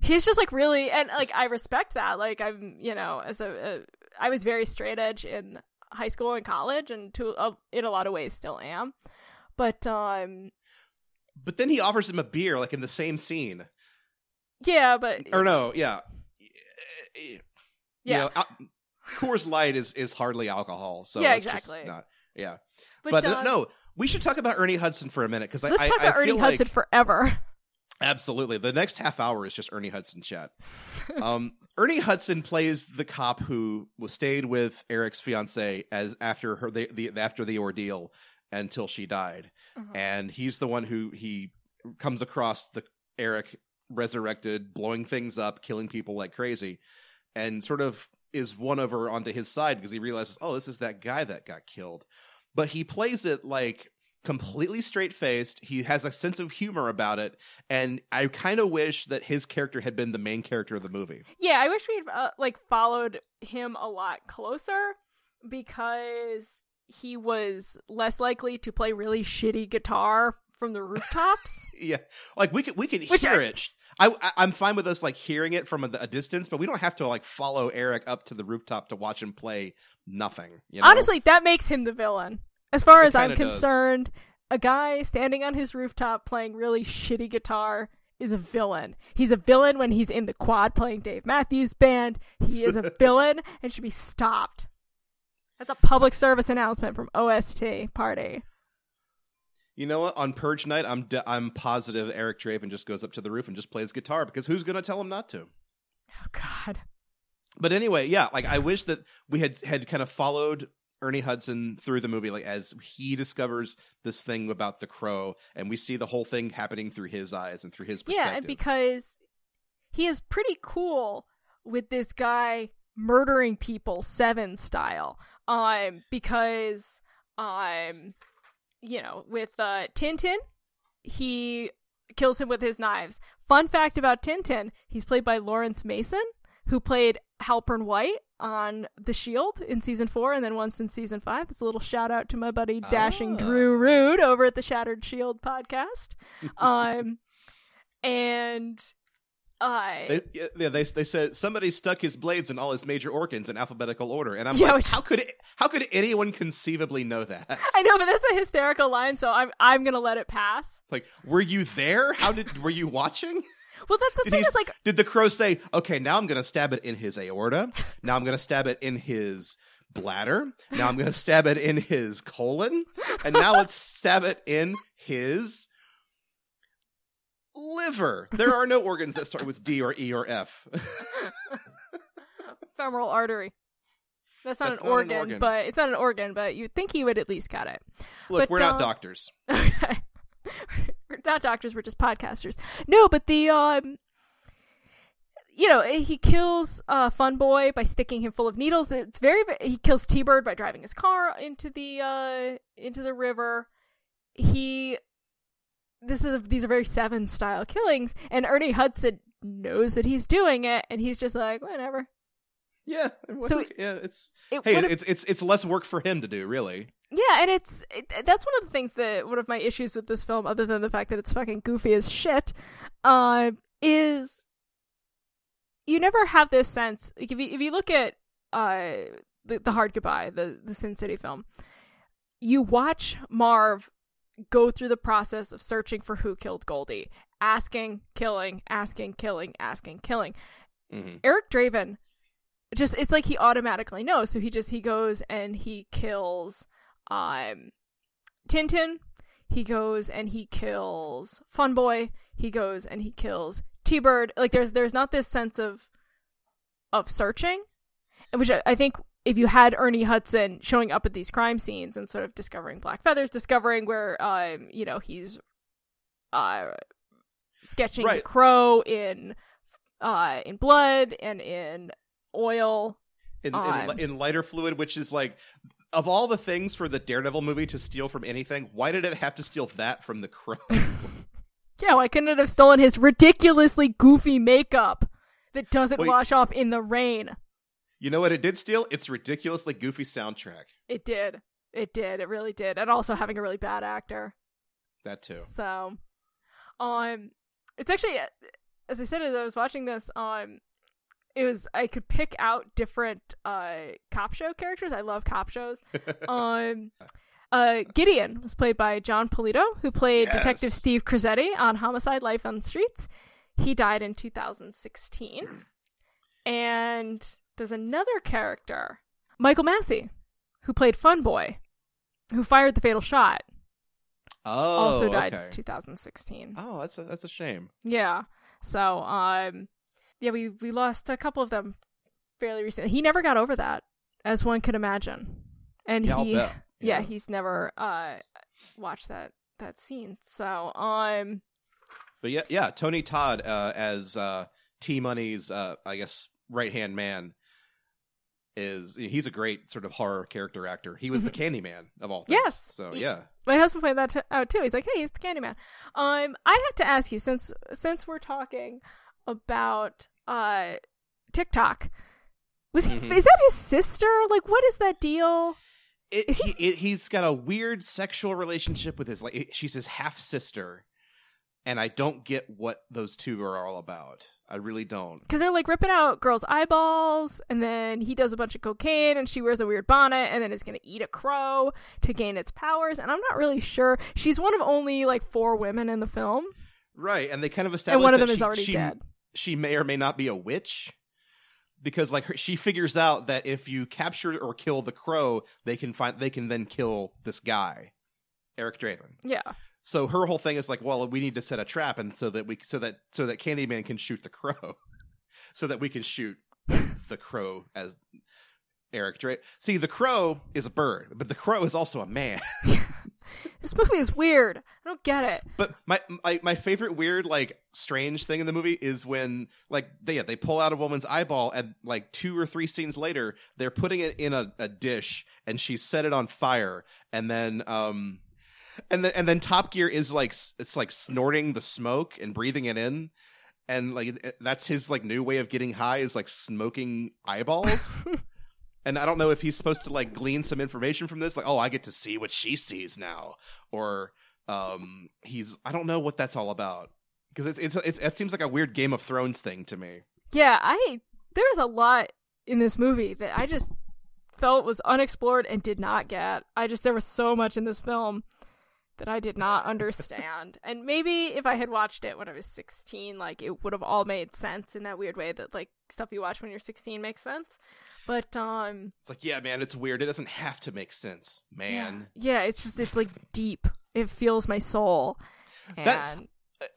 He's just like really, and like I respect that. Like I'm, you know, as a, a I was very straight edge in high school and college, and to uh, in a lot of ways still am. But um, But then he offers him a beer like in the same scene. yeah, but Or no, yeah. You Yeah. know, al- Coors Light is is hardly alcohol, so Yeah, it's just exactly. not yeah. but, But, uh, um, no, we should talk about Ernie Hudson for a minute because I, Let's I, talk I about Ernie feel Hudson forever. Absolutely. The next half hour is just Ernie Hudson chat. <laughs> um, Ernie Hudson plays the cop who was stayed with Eric's fiance as after her the, the after the ordeal until she died, Mhm. and he's the one who he comes across the Eric resurrected, blowing things up, killing people like crazy, and sort of is won over onto his side because he realizes, oh, this is that guy that got killed. But he plays it like completely straight faced. He has a sense of humor about it, and I kind of wish that his character had been the main character of the movie. Yeah, I wish we'd uh, like followed him a lot closer because he was less likely to play really shitty guitar from the rooftops. <laughs> Yeah, like we could we could Which hear I- it. I, I I'm fine with us like hearing it from a, a distance, but we don't have to like follow Eric up to the rooftop to watch him play nothing. You know? Honestly, that makes him the villain. As far It as I'm does. concerned, a guy standing on his rooftop playing really shitty guitar is a villain. He's a villain when he's in the quad playing Dave Matthews Band. He is a <laughs> villain and should be stopped. That's a public service announcement from OST Party. You know what? On Purge night, I'm d I'm positive Eric Draven just goes up to the roof and just plays guitar because who's going to tell him not to? Oh God. But anyway, yeah, like I wish that we had had kind of followed Ernie Hudson through the movie, like as he discovers this thing about the crow, and we see the whole thing happening through his eyes and through his perspective. Yeah, and because he is pretty cool with this guy murdering people seven style. Um, because um, you know, with uh Tintin, he kills him with his knives. Fun fact about Tintin: he's played by Laurence Mason, who played Halpern White on The Shield in season four, and then once in season five. It's a little shout out to my buddy Dashing Ah. Drew Rude over at the Shattered Shield podcast. <laughs> um, and I. They, yeah, yeah, they they said somebody stuck his blades in all his major organs in alphabetical order, and I'm Yeah, like, which- how could it, how could anyone conceivably know that? I know, but that's a hysterical line, so I'm I'm gonna let it pass. Like, were you there? How did were you watching? Well, that's the Did, thing he, is like did the crow say, "Okay, now I'm going to stab it in his aorta. Now I'm going to stab it in his bladder. Now I'm going to stab it in his colon, and now let's stab it in his liver." There are no organs that start with D or E or F. <laughs> femoral artery. That's not, That's an, not an organ, organ. but it's not an organ, but you'd think he would at least get it. Look, But, we're not uh, doctors. <laughs> Okay. Not doctors, we're just podcasters. No, but the um you know, he kills uh Fun Boy by sticking him full of needles. It's very he kills T-Bird by driving his car into the uh into the river. He this is these are very seven style killings and Ernie Hudson knows that he's doing it and he's just like whatever. Yeah, So- yeah. It's It hey, it's it's it's less work for him to do, really. Yeah, and it's it, that's one of the things that one of my issues with this film, other than the fact that it's fucking goofy as shit, uh, is you never have this sense. Like if you if you look at uh the the Hard Goodbye, the the Sin City film, you watch Marv go through the process of searching for who killed Goldie, asking, killing, asking, killing, asking, killing. hmm Eric Draven just it's like he automatically knows so he just he goes and he kills um Tintin he goes and he kills Fun Boy he goes and he kills T-Bird. Like there's there's not this sense of of searching which I, I think if you had Ernie Hudson showing up at these crime scenes and sort of discovering black feathers discovering where um you know he's uh sketching the crow in uh in blood and in oil. In, On. in in lighter fluid, which is like of all the things for the Daredevil movie to steal from anything, why did it have to steal that from the crow? <laughs> yeah why couldn't it have stolen his ridiculously goofy makeup that doesn't Wait. wash off in the rain you know what it did steal? Its ridiculously goofy soundtrack. it did it did it really did and also having a really bad actor That too. So, um, it's actually as I said as I was watching this, um, it was I could pick out different uh cop show characters. I love cop shows. <laughs> um, uh, Gideon was played by Jon Polito, who played Yes. Detective Steve Crosetti on Homicide: Life on the Streets. He died in 2016, and there's another character, Michael Massee, who played Fun Boy, who fired the fatal shot Oh, also died okay. in 2016. Oh, that's a, that's a shame. Yeah. So, um, yeah, we we lost a couple of them fairly recently. He never got over that, as one could imagine, and Yeah, he, yeah, Yeah. he's never uh watched that that scene. So, um, But yeah, yeah, Tony Todd uh, as uh, T Money's, uh, I guess, right hand man is he's a great sort of horror character actor. He was the Candyman of all things. Mm-hmm. Yes. So yeah, my husband pointed that t- out too. He's like, "Hey, he's the Candyman." Um, I have to ask you since since we're talking about uh TikTok, was he, Mhm. is that his sister? Like, what is that deal? it, Is he- it, he's got a weird sexual relationship with his like she's his half sister, and I don't get what those two are all about. I really don't. because they're like ripping out girls' eyeballs, and then he does a bunch of cocaine, and she wears a weird bonnet, and then is gonna eat a crow to gain its powers. And I'm not really sure. She's one of only like four women in the film. right, and they kind of establish and one of them is she- already she, dead. She may or may not be a witch. Because like her, she figures out that if you capture or kill the crow, they can find they can then kill this guy, Eric Draven. Yeah, So her whole thing is like, well, we need to set a trap, and so that we so that so that Candyman can shoot the crow, <laughs> so that we can shoot the crow as Eric Dra See, the crow is a bird, but the crow is also a man. <laughs> this movie is weird. I don't get it. But my my my favorite weird like strange thing in the movie is when like they they pull out a woman's eyeball and like two or three scenes later they're putting it in a, a dish and she set it on fire and then um and then and then Top Gear is like it's like snorting the smoke and breathing it in and like that's his like new way of getting high is like smoking eyeballs. <laughs> And I don't know if he's supposed to like glean some information from this, like, oh, I get to see what she sees now, or um, he's I don't know what that's all about because it's, it's it's it seems like a weird Game of Thrones thing to me. Yeah, I there's a lot in this movie that I just felt was unexplored and did not get. I just there was so much in this film that I did not understand. <laughs> and maybe if I had watched it when I was 16, like it would have all made sense in that weird way that like stuff you watch when you're 16 makes sense. But um It's like, yeah, man, it's weird. It doesn't have to make sense, man. yeah, it's just it's like deep. It feels my soul. And That-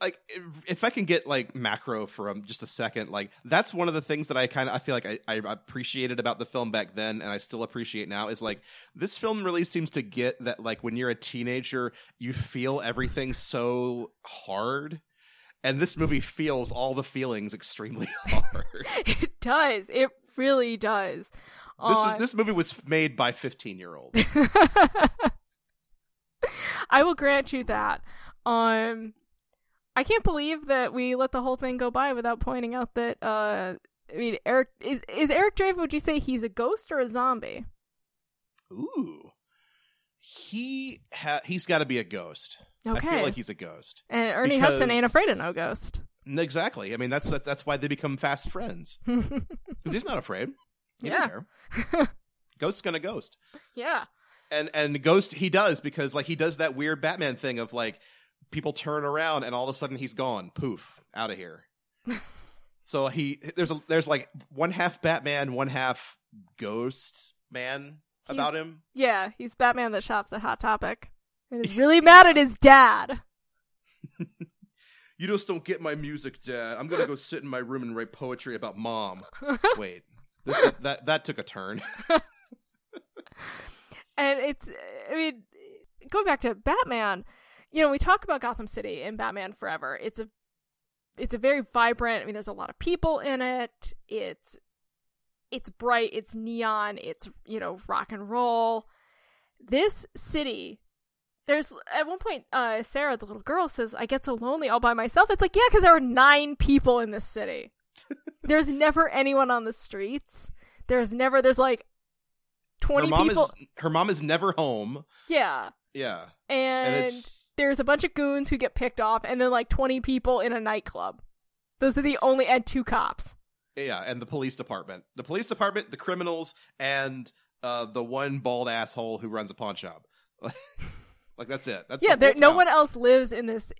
Like, if, if I can get like macro for um, just a second, like that's one of the things that I kind of I feel like I, I appreciated about the film back then, and I still appreciate now is like this film really seems to get that like when you're a teenager, you feel everything so hard. And this movie feels all the feelings extremely <laughs> hard. <laughs> it does. It really does. This is, this movie was made by 15 year olds. <laughs> I will grant you that. Um, I can't believe that we let the whole thing go by without pointing out that. Uh, I mean, Eric is is Eric Draven. Would you say he's a ghost or a zombie? Ooh, he ha- he's got to be a ghost. I Okay. feel like he's a ghost. And Ernie Hudson ain't afraid of no ghost. Exactly. I mean, that's that's, that's why they become fast friends <laughs> because he's not afraid. He Yeah. <laughs> Ghost's gonna ghost, yeah. and and ghost he does because like he does that weird Batman thing of like people turn around and all of a sudden he's gone, poof, out of here. <laughs> so he there's a there's like one half Batman, one half ghost man about him. Yeah, he's Batman that shops at Hot Topic and is really mad at his dad. You just don't get my music, Dad. I'm gonna go <laughs> sit in my room and write poetry about mom. <laughs> Wait, this, that that took a turn. <laughs> and it's i mean going back to batman you know we talk about gotham city and batman forever it's a it's a very vibrant i mean there's a lot of people in it it's it's bright it's neon it's you know rock and roll this city there's at one point uh sarah the little girl says i get so lonely all by myself. It's like yeah because there are nine people in this city. <laughs> There's never anyone on the streets. There's never there's like 20 her mom people is her mom is never home. yeah. Yeah, and, and there's a bunch of goons who get picked off and then like 20 people in a nightclub. Those are the only and two cops. Yeah, and the police department, the police department, the criminals, and uh, the one bald asshole who runs a pawn shop. <laughs> like that's it. That's yeah the there, no one else lives in this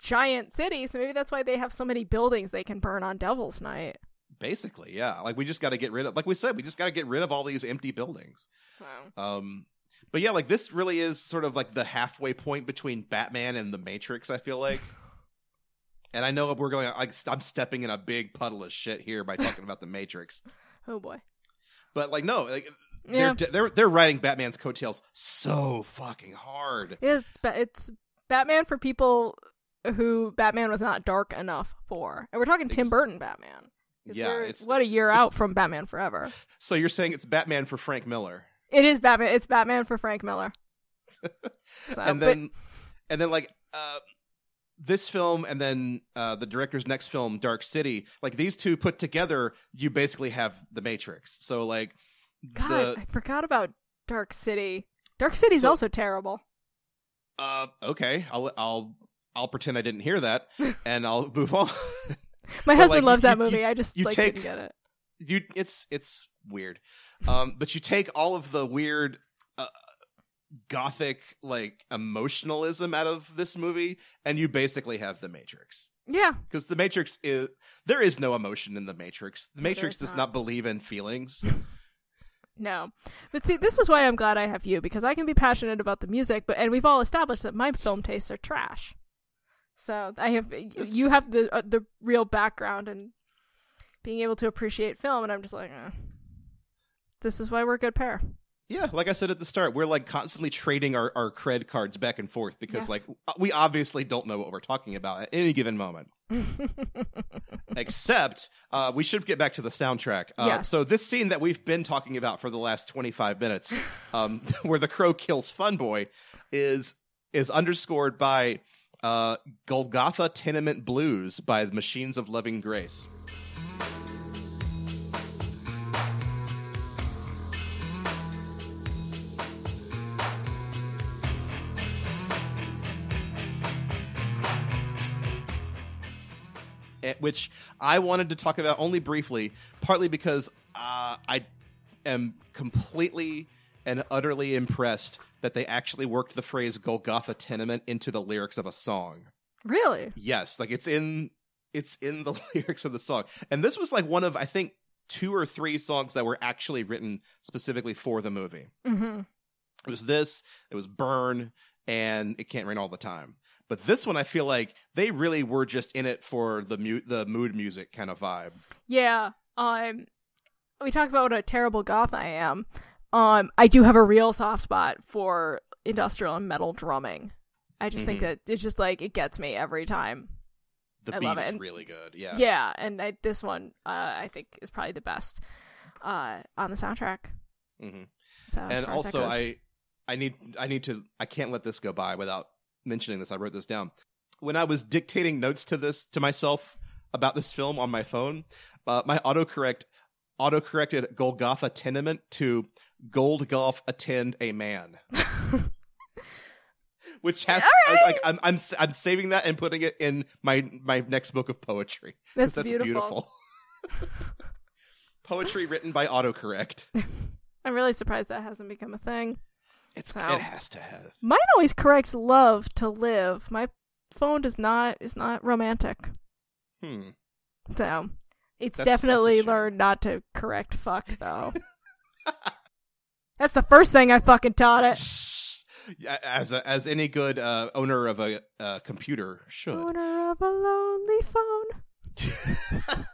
giant city so maybe that's why they have so many buildings they can burn on devil's night Basically, yeah. Like we just got to get rid of, like we said, we just got to get rid of all these empty buildings. so. Um, but yeah, like this really is sort of like the halfway point between Batman and the Matrix. I feel like, <sighs> and I know we're going. Like, I'm stepping in a big puddle of shit here by talking about the Matrix. <laughs> oh boy But like, no, like yeah. they're they're they're riding Batman's coattails so fucking hard. it's, it's batman for people who batman was not dark enough for. And we're talking tim Ex- burton Batman. Yeah, it's- what a year out from batman forever. <laughs> So you're saying it's Batman for Frank Miller, it is batman it's batman for frank miller. <laughs> So, and but- then and then like uh this film and then uh the director's next film dark city like these two put together you basically have the matrix. So like God, the I forgot about Dark City. Dark City's So- also terrible. uh okay i'll i'll i'll pretend i didn't hear that <laughs> and i'll move on My husband like, loves you- that you- movie. I just you like take- didn't get it. you it's it's weird um but you take all of the weird uh, gothic like emotionalism out of this movie, and you basically have the Matrix. Yeah. Because the Matrix is there is no emotion in the Matrix. The Matrix does not. not believe in feelings. <laughs> No. But see, this is why I'm glad I have you because I can be passionate about the music, but and we've all established that my film tastes are trash. So I have That's you have the uh, the real background and being able to appreciate film, and I'm just like, eh. this is why we're a good pair. Yeah, like I said at the start, we're like constantly trading our, our cred cards back and forth because Yes. like we obviously don't know what we're talking about at any given moment. <laughs> Except uh, we should get back to the soundtrack. Uh, Yes. So this scene that we've been talking about for the last twenty five minutes, <laughs> um, <laughs> where the crow kills Fun Boy, is is underscored by uh, Golgotha Tenement Blues by the Machines of Loving Grace. Which I wanted to talk about only briefly, partly because uh, I am completely and utterly impressed that they actually worked the phrase Golgotha tenement into the lyrics of a song. really? Yes, like it's in it's in the <laughs> lyrics of the song. And this was like one of I think two or three songs that were actually written specifically for the movie. Mm-hmm. It was this, it was Burn, and It Can't Rain All the Time. But this one, I feel like they really were just in it for the mu- the mood music kind of vibe. Yeah. Um, we talk about what a terrible goth I am. Um, I do have a real soft spot for industrial and metal drumming. I just think Mhm. that it's just like it gets me every time. The I beat love it. is And- really good. Yeah. Yeah, and I, this one uh, I think is probably the best uh, on the soundtrack. hmm So And far as that also. I I need I need to I can't let this go by without mentioning this. I wrote this down when I was dictating notes to this to myself about this film on my phone. Uh, my autocorrect autocorrected Golgotha tenement to Gold Golf attend a man. <laughs> Which has right. like I'm I'm I'm saving that and putting it in my my next book of poetry. That's beautiful. <laughs> Poetry written by autocorrect. <laughs> I'm really surprised that hasn't become a thing. It's Wow. it has to have. Mine always corrects love to live. My phone does not is not romantic. Hmm. So it's That's- that's definitely shame. learned not to correct fuck though. <laughs> That's the first thing I fucking taught it. <laughs> As a, as any good uh, owner of a uh, computer should. Owner of a lonely phone. <laughs>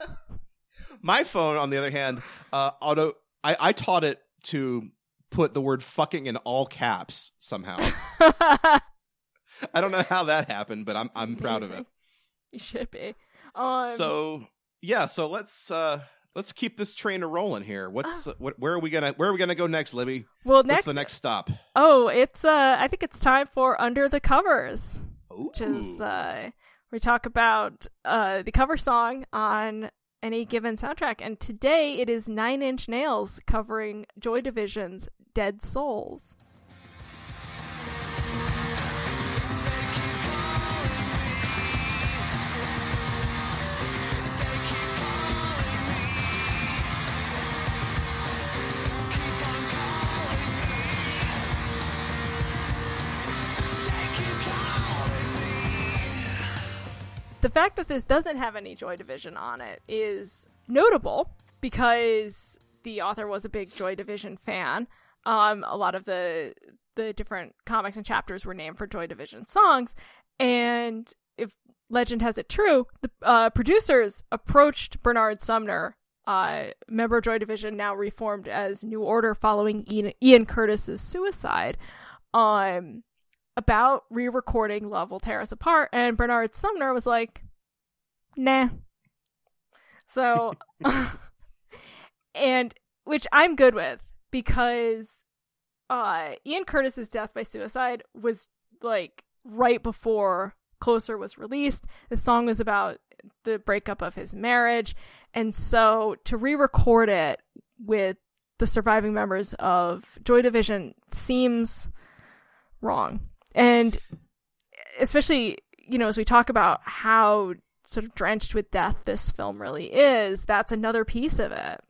My phone, on the other hand, uh, auto. I, I taught it to put the word "fucking" in all caps somehow. <laughs> I don't know how that happened, but I'm I'm proud of it. You should be. Um, So yeah, so let's uh let's keep this train a rolling here. What's uh, what, where are we gonna where are we gonna go next, Libby? well, What's next, the next stop? Oh, it's uh, I think it's time for under the covers. Ooh. which is uh, we talk about uh, the cover song on any given soundtrack. And today it is Nine Inch Nails covering Joy Division's Dead Souls. The fact that this doesn't have any Joy Division on it is notable because the author was a big Joy Division fan. Um, a lot of the the different comics and chapters were named for Joy Division songs, and if legend has it true, the uh, producers approached Bernard Sumner, uh, member of Joy Division, now reformed as New Order following Ian, Ian Curtis's suicide, um, about re-recording "Love Will Tear Us Apart," and Bernard Sumner was like, "Nah." So, <laughs> and which I'm good with because uh Ian Curtis's death by suicide was like right before Closer was released. The song was about the breakup of his marriage, and so to re-record it with the surviving members of Joy Division seems wrong. And especially, you know, as we talk about how sort of drenched with death this film really is, that's another piece of it.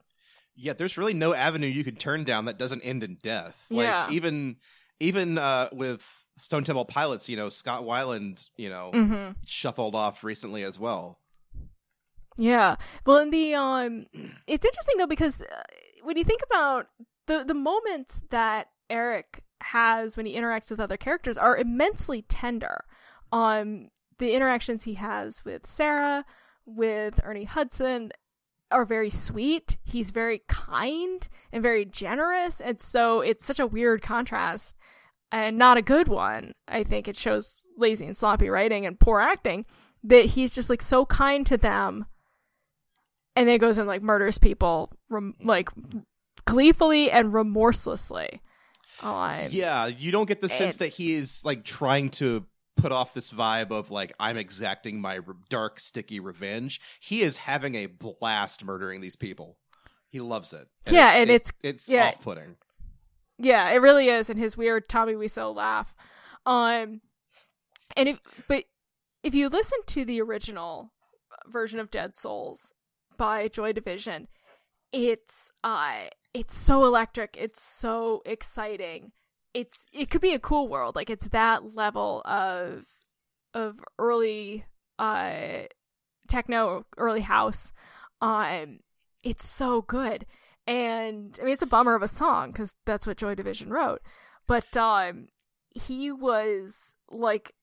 Yeah, there's really no avenue you could turn down that doesn't end in death. Like Yeah. even even uh, with Stone Temple Pilots, you know, Scott Weiland, you know, hmm shuffled off recently as well. Yeah. Well, in the um, it's interesting though because uh, when you think about the the moments that Eric has when he interacts with other characters are immensely tender. Um, the interactions he has with Sarah, with Ernie Hudson, are very sweet. He's very kind and very generous, and so it's such a weird contrast and not a good one. I think it shows lazy and sloppy writing and poor acting that he's just like so kind to them and then goes and like murders people rem- like gleefully and remorselessly. Um, Yeah, you don't get the sense that he is like trying to put off this vibe of like I'm exacting my re- dark, sticky revenge. He is having a blast murdering these people. He loves it. Yeah, and it- it's- it's yeah. off-putting. yeah, it really is, and his weird Tommy Wiseau laugh. Um, and if but if you listen to the original version of Dead Souls by Joy Division, it's uh it's so electric, it's so exciting. It's it could be a cool world, like it's that level of of early uh techno, early house. Um, it's so good, and I mean it's a bummer of a song because that's what Joy Division wrote, but um, he was like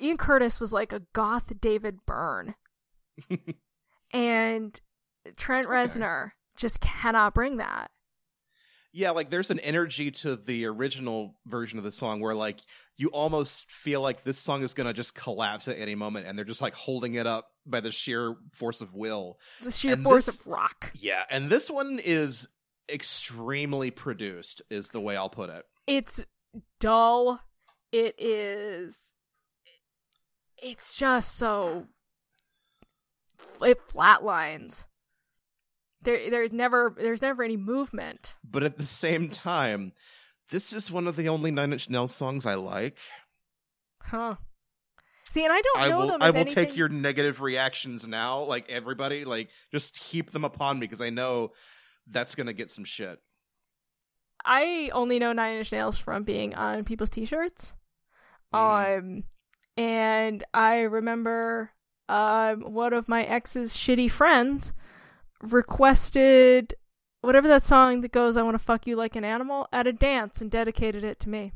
Ian Curtis was like a goth David Byrne, <laughs> and Trent Reznor just cannot bring that. Yeah, like there's an energy to the original version of the song where like you almost feel like this song is gonna just collapse at any moment, and they're just like holding it up by the sheer force of will. The sheer And force this- of rock. Yeah, and this one is extremely produced, is the way I'll put it. it's dull it is it's just so it flatlines there there's never there's never any movement But at the same time, this is one of the only Nine Inch Nails songs I like. huh see and i don't I know will them I will anything- take your negative reactions now, like everybody, like just heap them upon me because I know that's gonna get some shit. i only know nine inch nails from being on people's t-shirts Mhm. um and i remember um one of my ex's shitty friends requested whatever that song that goes i want to fuck you like an animal at a dance and dedicated it to me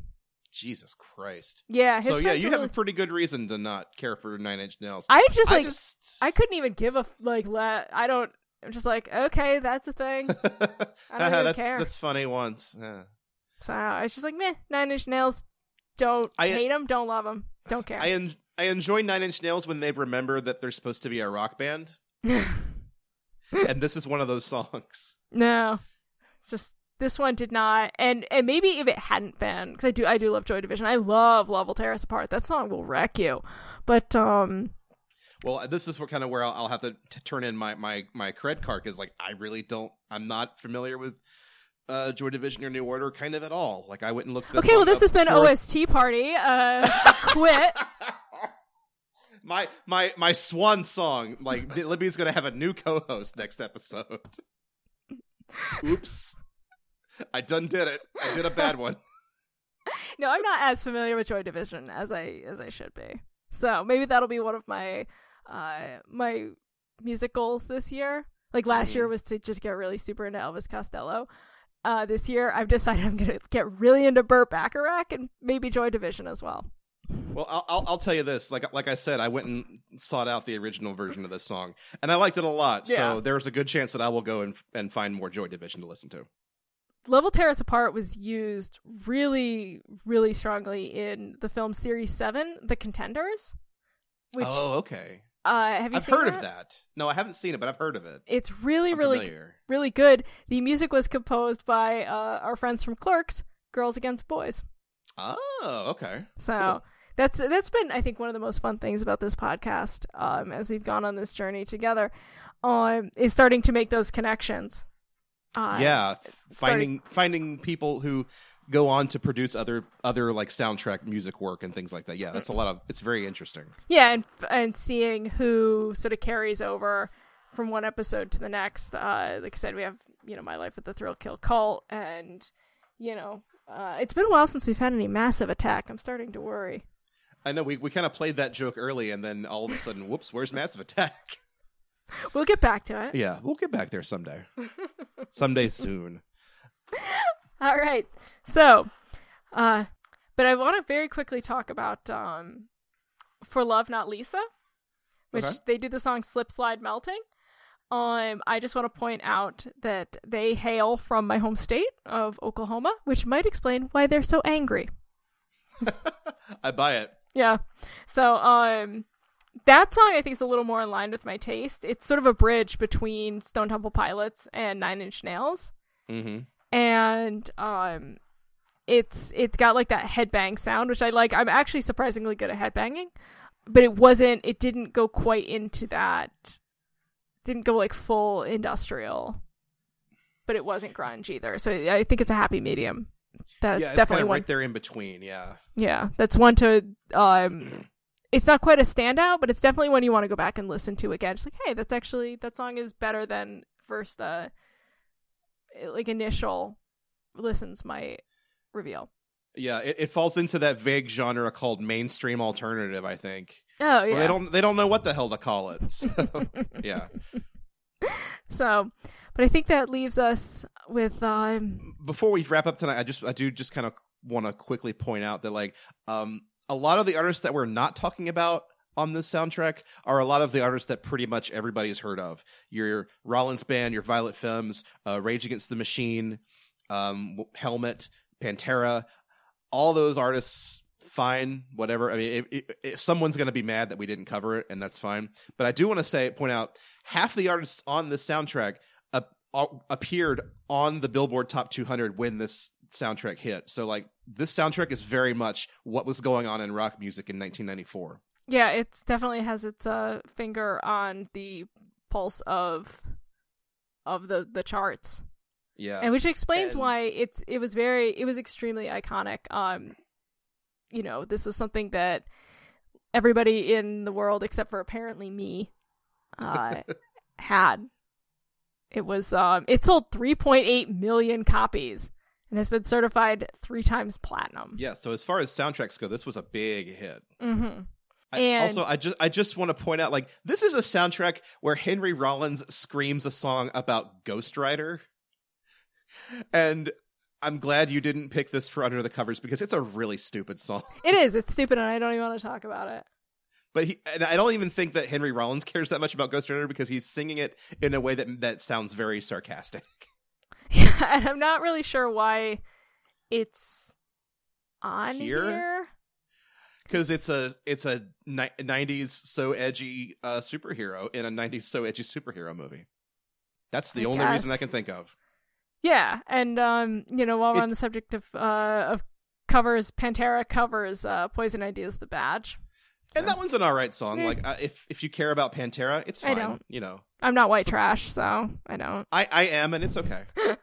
Jesus Christ. yeah his So yeah, you have a pretty good reason to not care for Nine Inch Nails. i just like I, just couldn't even give a like let i don't i'm just like okay that's a thing <laughs> really that's care. that's funny once. Yeah. so I was just like meh nine inch nails don't I- uh, hate them don't love them don't care I en- I enjoy Nine Inch Nails when they remember that they're supposed to be a rock band, <laughs> and this is one of those songs. No, just this one did not, and and maybe if it hadn't been, because I do I do love Joy Division, I love Love Will Tear Us Apart. That song will wreck you, but um, Well, this is what kind of where I'll, I'll have to t- turn in my my my cred card because like I really don't. I'm not familiar with uh Joy Division or New Order kind of at all. Like I wouldn't look. This okay, well this has been OST party. Uh, quit. <laughs> my my my swan song. Like <laughs> Libby's gonna have a new co-host next episode. <laughs> Oops, I done did it. I did a bad one. <laughs> No, I'm not as familiar with Joy Division as I as I should be. So maybe that'll be one of my uh my music goals this year. Like last Mhm. year was to just get really super into Elvis Costello. Uh, this year I've decided I'm gonna get really into Burt Bacharach and maybe Joy Division as well. Well, I'll, I'll I'll tell you this. Like like I said, I went and sought out the original version of this song, and I liked it a lot. Yeah. So there's a good chance that I will go and and find more Joy Division to listen to. Love Will Tear Us Apart was used really, really strongly in the film Series 7, The Contenders. Which, oh, okay. uh, have you I've heard that? of that. No, I haven't seen it, but I've heard of it. It's really, I'm really, familiar. really good. The music was composed by uh, our friends from Clerks, Girls Against Boys. Oh, okay. So Cool. That's that's been, I think, one of the most fun things about this podcast um, as we've gone on this journey together, um, is starting to make those connections. Uh, yeah, f- starting- finding finding people who go on to produce other other like soundtrack music work and things like that. Yeah, that's a lot of. It's very interesting. yeah and and seeing who sort of carries over from one episode to the next uh like i said we have you know my life with the thrill kill kult and you know Uh, it's been a while since we've had any massive attack. I'm starting to worry. I know we, we kind of played that joke early, and then all of a sudden, whoops, where's Massive Attack? <laughs> We'll get back to it. Yeah, we'll get back there someday. someday soon. <laughs> All right. So, uh, but I want to very quickly talk about um, "For Love Not Lisa," which Okay. they do the song "Slip Slide Melting." Um, I just want to point out that they hail from my home state of Oklahoma, which might explain why they're so angry. <laughs> I buy it. Yeah. So, um, that song I think is a little more in line with my taste. It's sort of a bridge between Stone Temple Pilots and Nine Inch Nails. Mm-hmm. and um it's it's got like that headbang sound which i like i'm actually surprisingly good at headbanging but it wasn't it didn't go quite into that didn't go like full industrial but it wasn't grunge either so i think it's a happy medium that's yeah, it's definitely one right there in between. Yeah. yeah that's one to um it's not quite a standout but it's definitely one you want to go back and listen to again just like hey that's actually that song is better than first uh like initial listens might reveal Yeah, it, it falls into that vague genre called mainstream alternative. I think. oh yeah Well, they don't they don't know what the hell to call it. So, <laughs> yeah. so but i think that leaves us with um Before we wrap up tonight, I just I do just kind of want to quickly point out that like um a lot of the artists that we're not talking about on this soundtrack are a lot of the artists that pretty much everybody's heard of. Your Rollins Band, your Violent Femmes, uh, Rage Against the Machine, um, Helmet, Pantera, all those artists. Fine, whatever. I mean, if, someone's going to be mad that we didn't cover it, and that's fine. But I do want to say, point out, half the artists on this soundtrack appeared on the Billboard Top 200 when this soundtrack hit. So, like, this soundtrack is very much what was going on in rock music in 1994. yeah it definitely has its uh finger on the pulse of of the the charts Yeah, and which explains and- why it's it was very it was extremely iconic um you know this was something that everybody in the world except for apparently me uh <laughs> had it was um it sold 3.8 million copies and has been certified three times platinum yeah. So as far as soundtracks go, this was a big hit. mm-hmm. I, And- also, I just I just want to point out, like, this is a soundtrack where Henry Rollins screams a song about Ghost Rider, and I'm glad you didn't pick this for Under the Covers because it's a really stupid song. it is it's stupid and i don't even want to talk about it But he, and I don't even think that Henry Rollins <laughs> cares that much about Ghost Rider because he's singing it in a way that that sounds very sarcastic. <laughs> Yeah, <laughs> and I'm not really sure why it's on Here? Because it's a it's a ni- '90s so edgy uh, superhero in a '90s so edgy superhero movie. That's the I only guess. reason I can think of. Yeah, and um, you know, while we're It- on the subject of uh of covers, Pantera covers uh Poison Idea's the Badge. And that one's an all right song. Eh. Like uh, if if you care about Pantera, it's fine. I don't. You know, I'm not white trash, so I don't. I I am, and it's okay. <laughs>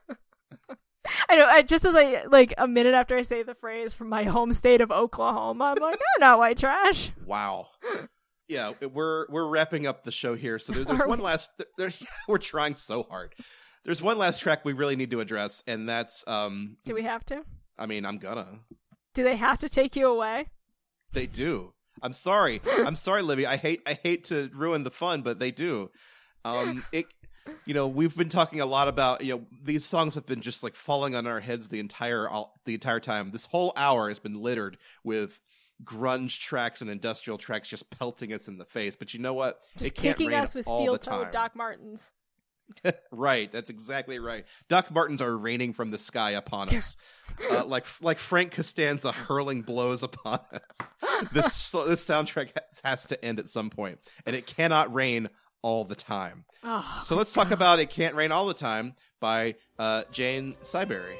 I know. I, just as I like a minute after I say the phrase from my home state of Oklahoma, I'm like, I'm not white trash. Wow. <laughs> Yeah, we're we're wrapping up the show here. So there's, there's Are one we? last. There's, <laughs> we're trying so hard. There's one last track we really need to address, and that's um. Do we have to? I mean, I'm gonna. Do they have to take you away? They do. I'm sorry. I'm sorry, Libby. I hate I hate to ruin the fun, but they do. Um, <laughs> it. You know, we've been talking a lot about you know these songs have been just like falling on our heads the entire all, the entire time. This whole hour has been littered with grunge tracks and industrial tracks just pelting us in the face. But you know what? Just it can't kicking rain us with all steel toed Doc Martens. Right, that's exactly right. Doc Martens are raining from the sky upon us, uh, like like Frank Costanza hurling blows upon us. This <laughs> so- this soundtrack has, has to end at some point, and it cannot rain all the time. Oh, So let's talk about "It Can't Rain All the Time" by uh, Jane Siberry.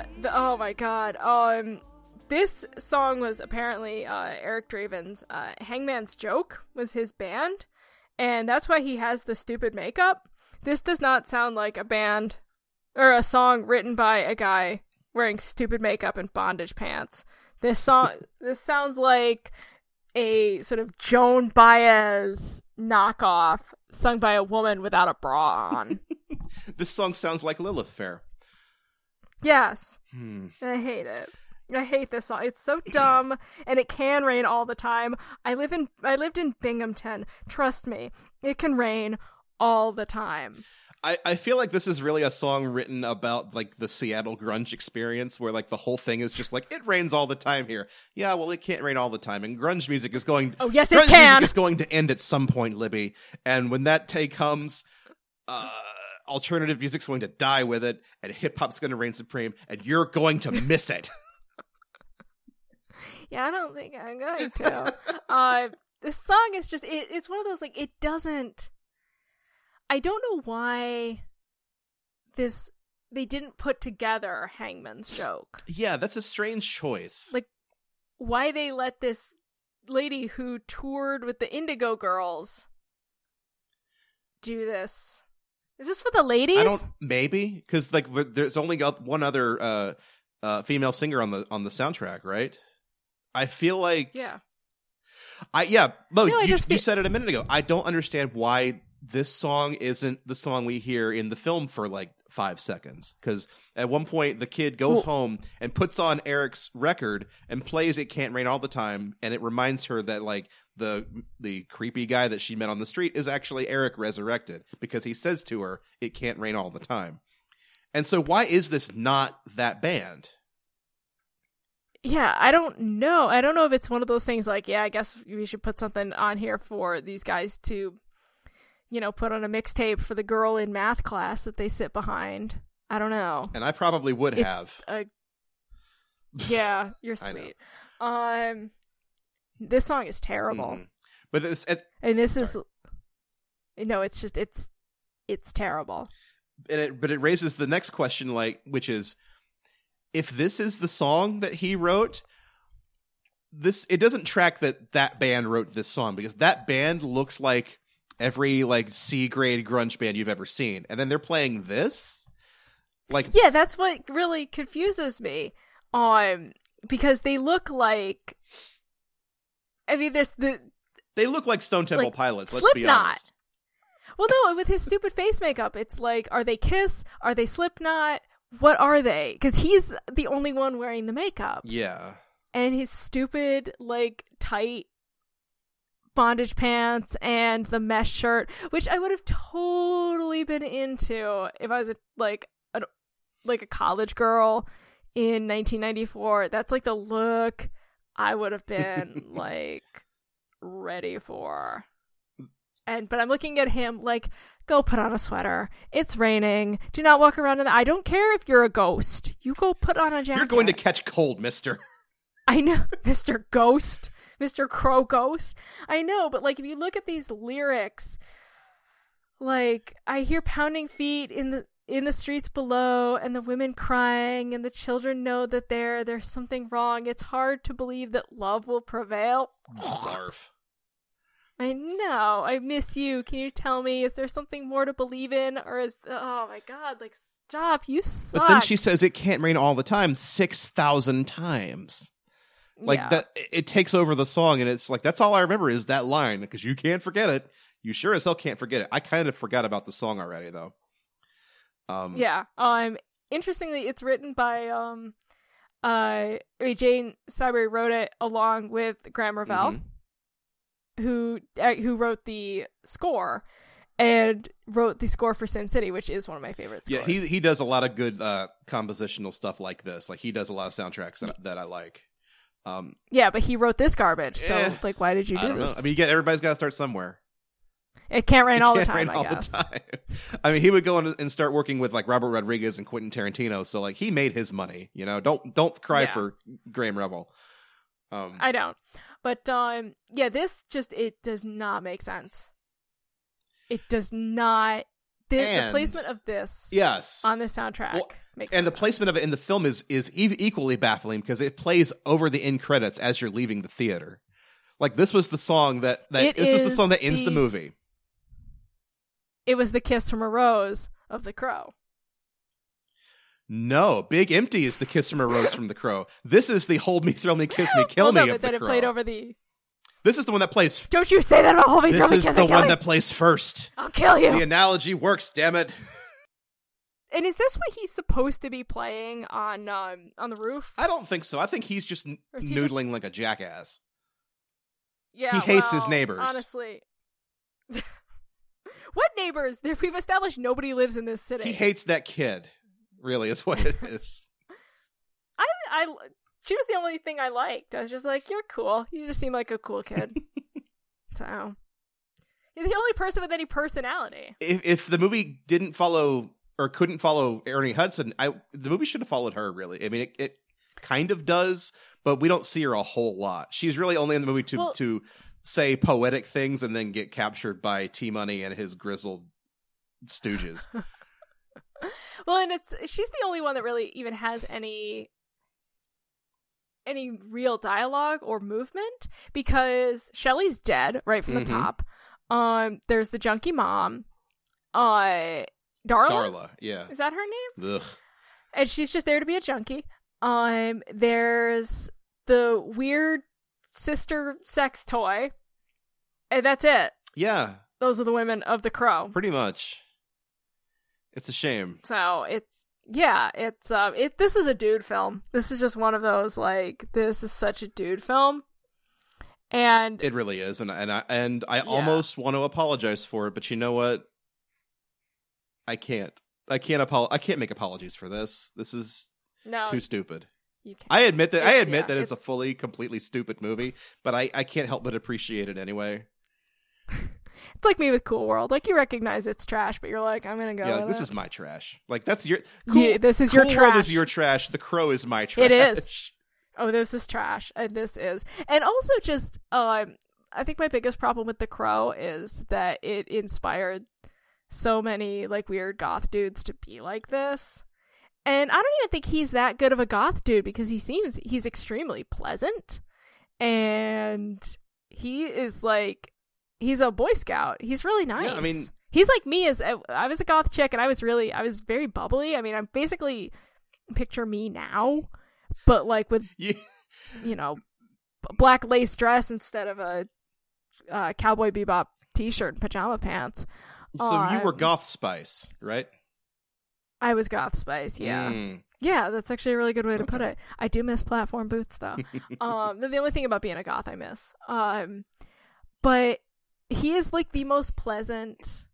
Yeah. The, oh my god. Um, this song was apparently uh, Eric Draven's uh, "Hangman's Joke" was his band, and that's why he has the stupid makeup. This does not sound like a band or a song written by a guy wearing stupid makeup and bondage pants. This song <laughs> this sounds like a sort of Joan Baez knockoff sung by a woman without a bra on. <laughs> This song sounds like Lilith Fair. Yes. Hmm. I hate it. I hate this song. It's so <clears throat> dumb and it can rain all the time. I live in I lived in Binghamton. Trust me. It can rain all the time. I, I feel like this is really a song written about like the Seattle grunge experience where like the whole thing is just like it rains all the time here. Yeah, well it can't rain all the time and grunge music is going Oh, yes, it can. music is going to end at some point, Libby. And when that day comes, uh alternative music's going to die with it and hip hop's going to reign supreme and you're going to <laughs> miss it. Yeah, I don't think I'm going to. uh, this song is just it, it's one of those like it doesn't. I don't know why this they didn't put together Hangman's joke. yeah, that's a strange choice. Like why they let this lady who toured with the Indigo Girls do this. Is this for the ladies? I don't maybe cuz like there's only one other uh uh female singer on the on the soundtrack, right? I feel like Yeah. I yeah, Mo, No, you, you said it a minute ago. I don't understand why this song isn't the song we hear in the film for like five seconds. Because at one point the kid goes Well- home and puts on Eric's record and plays "It Can't Rain All the Time," and it reminds her that like the the creepy guy that she met on the street is actually Eric resurrected because he says to her, "It can't rain all the time." And so, why is this not that band? Yeah, I don't know. I don't know if it's one of those things like, yeah, I guess we should put something on here for these guys to, you know, put on a mixtape for the girl in math class that they sit behind. I don't know. And I probably would It's have. a- <laughs> yeah, you're sweet. Um, this song is terrible, Mhm. But it's it, and this is, no, it's just it's it's terrible. and it but it raises the next question like which is if this is the song that he wrote this it doesn't track that that band wrote this song because that band looks like every like C grade grunge band you've ever seen and then they're playing this like Yeah, that's what really confuses me. Um, because they look like. I mean, there's the they look like Stone Temple like, Pilots let's be Slipknot. honest Well, no, with his stupid face makeup, it's like, are they Kiss? Are they Slipknot? What are they? Because he's the only one wearing the makeup, yeah and his stupid, like, tight bondage pants and the mesh shirt, which I would have totally been into if I was a, like a like a college girl in 1994. That's like the look I would have been <laughs> like ready for. And but I'm looking at him like, go put on a sweater. It's raining. Do not walk around in the I don't care if you're a ghost. You go put on a jacket. you're going to catch cold mister I know, <laughs> Mr. Ghost, Mr. Crow Ghost. I know, but like if you look at these lyrics, like I hear pounding feet in the in the streets below and the women crying and the children know that there there's something wrong. It's hard to believe that love will prevail. Barf. I know. I miss you. Can you tell me is there something more to believe in or is oh my god, like stop. You suck. but then she says it can't rain all the time 6000 times like Yeah. that it takes over the song and it's like that's all i remember is that line because you can't forget it you sure as hell can't forget it i kind of forgot about the song already though um Yeah. Um. Interestingly, it's written by um, uh, I mean, Jane Siberry wrote it along with Graham Revell, Mhm. who uh, who wrote the score and wrote the score for Sin City, which is one of my favorites. yeah he he does a lot of good uh compositional stuff like this like he does a lot of soundtracks that, that i like um yeah, but he wrote this garbage. So, Eh, like, why did you do i don't this? know i mean you get everybody's got to start somewhere it can't rain It all the can't time. rain I all guess. the time. <laughs> I mean, he would go and start working with like Robert Rodriguez and Quentin Tarantino, so like he made his money. You know, don't don't cry Yeah. for Graham Revell. Um, I don't. But um, yeah, this just it does not make sense. It does not. The And- placement of this yes, on the soundtrack Well, makes and the placement of it in the film is is equally baffling because it plays over the end credits as you're leaving the theater. Like this was the song that that It this was the song that ends the, the- movie. It was the kiss from a rose of the crow. No, Big Empty is the kiss from a rose from the crow. This is the hold me, thrill me, kiss me, kill well, me no, of but the then it crow. played over the. This is the one that plays. Don't you say that about Hold Me, This Thrill Me, is Kiss the Me, one Me. that plays first. I'll kill you. The analogy works. Damn it! And is this what he's supposed to be playing on um on the roof? I don't think so. I think he's just is he just- noodling like a jackass. Yeah, He hates his neighbors. Honestly, what neighbors? We've established nobody lives in this city. He hates that kid. Really, is what it is. <laughs> I, I, she was the only thing I liked. I was just like, you're cool. You just seem like a cool kid. <laughs> so, you're the only person with any personality. if if the movie didn't follow or couldn't follow Ernie Hudson, I the movie should have followed her. Really, I mean, it, it kind of does, but we don't see her a whole lot. She's really only in the movie to Well- to say poetic things and then get captured by T Money and his grizzled stooges. <laughs> Well, and it's she's the only one that really even has any any real dialogue or movement because Shelley's dead right from Mhm. the top. Um, there's the junkie mom, uh, Darla. Darla, yeah. Is that her name? Ugh. and she's just there to be a junkie. Um, there's the weird sister sex toy, and that's it. Yeah, Those are the women of the Crow. pretty much. It's a shame. So it's yeah, it's um, it. This is a dude film. This is just one of those like this is such a dude film, and It really is, and and I and I almost want to apologize for it, but you know what? I can't. I can't apol- I can't make apologies for this. This is no, too stupid. You can't. I admit that. I admit yeah, that it's, a fully, completely stupid movie, but I I can't help but appreciate it anyway. <laughs> It's like me with Cool World. Like you recognize it's trash, but you're like, I'm gonna go. yeah, this it. is my trash. Like that's your. Yeah, this is your Cool World is your trash. The Crow is my trash. It is. <laughs> oh, this is trash, and this is, and also just, um, I think my biggest problem with The Crow is that it inspired so many like weird goth dudes to be like this, and I don't even think he's that good of a goth dude because he seems he's extremely pleasant, and he is like he's a Boy Scout. He's really nice. I mean- he's like me as I was a goth chick, and I was really I was very bubbly. I mean, I'm basically picture me now, but like with <laughs> Yeah. you know black lace dress instead of a uh, cowboy bebop t-shirt and pajama pants. So you were Um, Goth Spice, right? I was goth spice, yeah, Mm. yeah. That's actually a really good way to put it. I do miss platform boots though. <laughs> um, the only thing about being a goth I miss. Um, but he is like the most pleasant,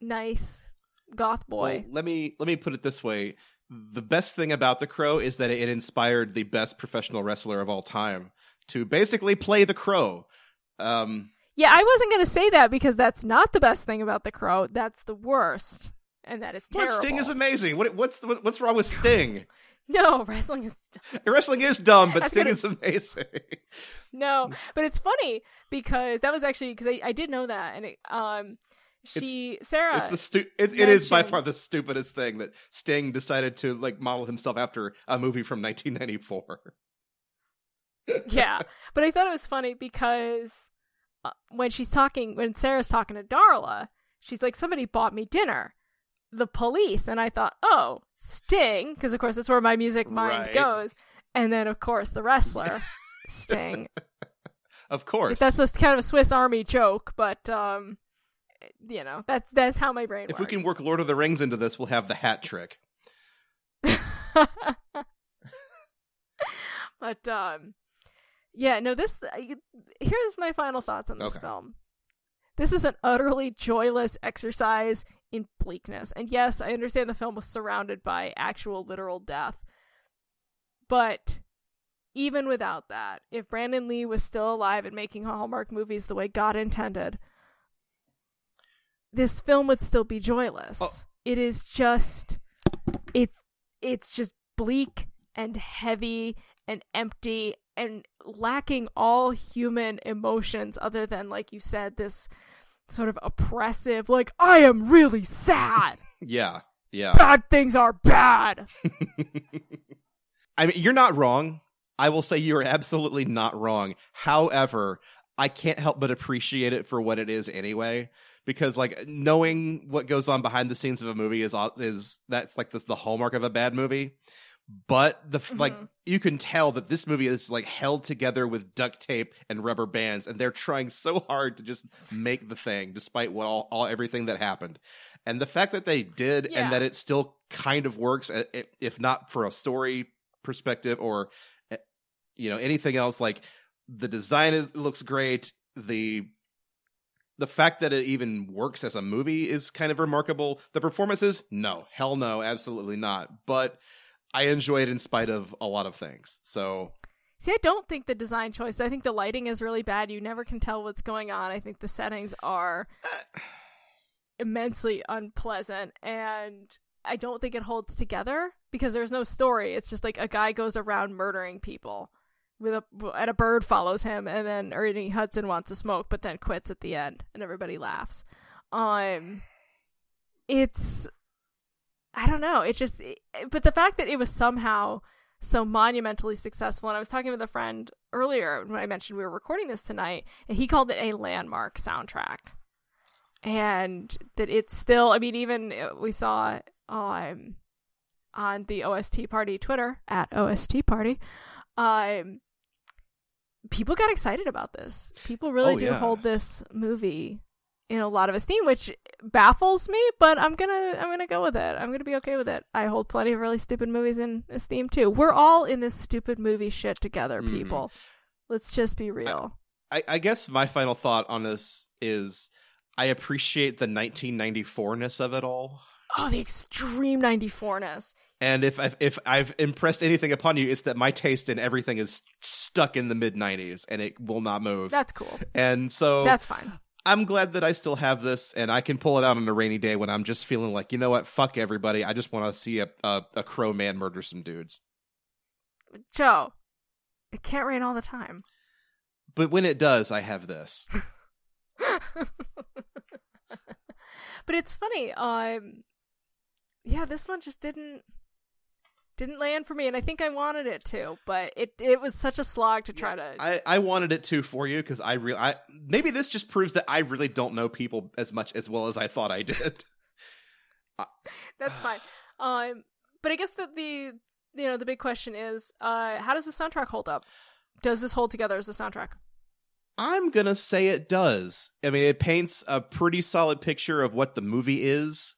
nice goth boy. Well, let me let me put it this way: the best thing about the Crow is that it inspired the best professional wrestler of all time to basically play the Crow. Um, Yeah, I wasn't going to say that because that's not the best thing about the crow. That's the worst. And that is but terrible. Sting is amazing. What what's what's wrong with Sting? <laughs> no, wrestling is dumb. <laughs> Wrestling is dumb, but Sting is amazing. <laughs> no, but it's funny because that was actually because I, I did know that and it, um she Sarah it's the stu- it, it is by far the stupidest thing that Sting decided to like model himself after a movie from 1994. yeah, but I thought it was funny because uh, when she's talking when Sarah's talking to Darla, she's like somebody bought me dinner, the police, and I thought oh Sting because of course that's where my music mind Right. goes, and then of course the wrestler <laughs> Sting. Of course. That's just kind of a Swiss Army joke, but um, you know, that's that's how my brain if works. we can work Lord of the Rings into this, we'll have the hat trick. <laughs> but um, yeah, no. This here's my final thoughts on this Okay. film. This is an utterly joyless exercise in bleakness, and yes, I understand the film was surrounded by actual literal death, but even without that, if Brandon Lee was still alive and making Hallmark movies the way God intended, this film would still be joyless. Oh. It is just it's it's just bleak and heavy and empty and lacking all human emotions other than like you said this sort of oppressive like I am really sad. <laughs> Yeah, yeah. Bad things are bad. <laughs> I mean, you're not wrong. I will say you are absolutely not wrong. However, I can't help but appreciate it for what it is anyway, because like knowing what goes on behind the scenes of a movie is is that's like this the hallmark of a bad movie. But the f like you can tell that this movie is like held together with duct tape and rubber bands, and they're trying so hard to just make the thing, despite what all, all everything that happened. And the fact that they did, Yeah. and that it still kind of works, if not for a story perspective or uh, you know anything else, like the design is looks great. The the fact that it even works as a movie is kind of remarkable. The performances, no, hell no, absolutely not. But I enjoy it in spite of a lot of things. So See, I don't think the design choice. I think the lighting is really bad. You never can tell what's going on. I think the settings are immensely unpleasant, and I don't think it holds together because there's no story. It's just like a guy goes around murdering people with a and a bird follows him, and then Ernie Hudson wants to smoke, but then quits at the end, and everybody laughs. Um, it's I don't know. It just, but the fact that it was somehow so monumentally successful, and I was talking with a friend earlier when I mentioned we were recording this tonight, and he called it a landmark soundtrack, and that it's still. I mean, even uh, we saw um on the OST Party Twitter at OST Party, um, people got excited about this. People really Oh, do yeah. hold this movie in a lot of esteem, which baffles me, but I'm gonna I'm gonna go with it. I'm gonna be okay with it. I hold plenty of really stupid movies in esteem too. We're all in this stupid movie shit together, Mhm. people. Let's just be real. I, I guess my final thought on this is I appreciate the 1994ness of it all. oh, the extreme 94ness. And if I've, if I've impressed anything upon you, it's that my taste in everything is stuck in the mid 90s and it will not move. That's cool. and so That's fine. I'm glad that I still have this and I can pull it out on a rainy day when I'm just feeling like, you know what, fuck everybody. I just want to see a, a, a crow man murder some dudes. Joe, it can't rain all the time. But when it does, I have this. <laughs> <laughs> but it's funny. Um, yeah, this one just didn't didn't land for me, and I think I wanted it to, but it it was such a slog to try to. I, I wanted it to for you because I really, I maybe this just proves that I really don't know people as much as well as I thought I did. <laughs> That's fine. <sighs> Um, but I guess that the you know the big question is, uh, how does the soundtrack hold up? Does this hold together as a soundtrack? I'm gonna say it does. I mean, it paints a pretty solid picture of what the movie is,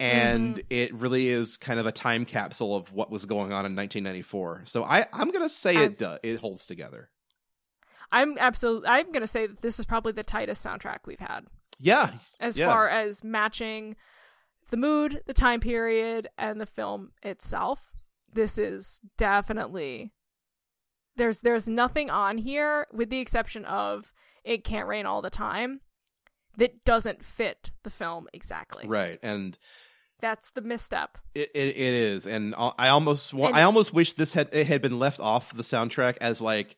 and Mm-hmm. it really is kind of a time capsule of what was going on in 1994. So I, I'm gonna say I'm- it does. It holds together. I'm absolutely. I'm gonna say that this is probably the tightest soundtrack we've had. Yeah, as Yeah. far as matching the mood, the time period, and the film itself. This is definitely there's there's nothing on here with the exception of it can't rain all the time that doesn't fit the film exactly. right. And That's the misstep. It, it it is, and I almost And- I almost wish this had it had been left off the soundtrack as like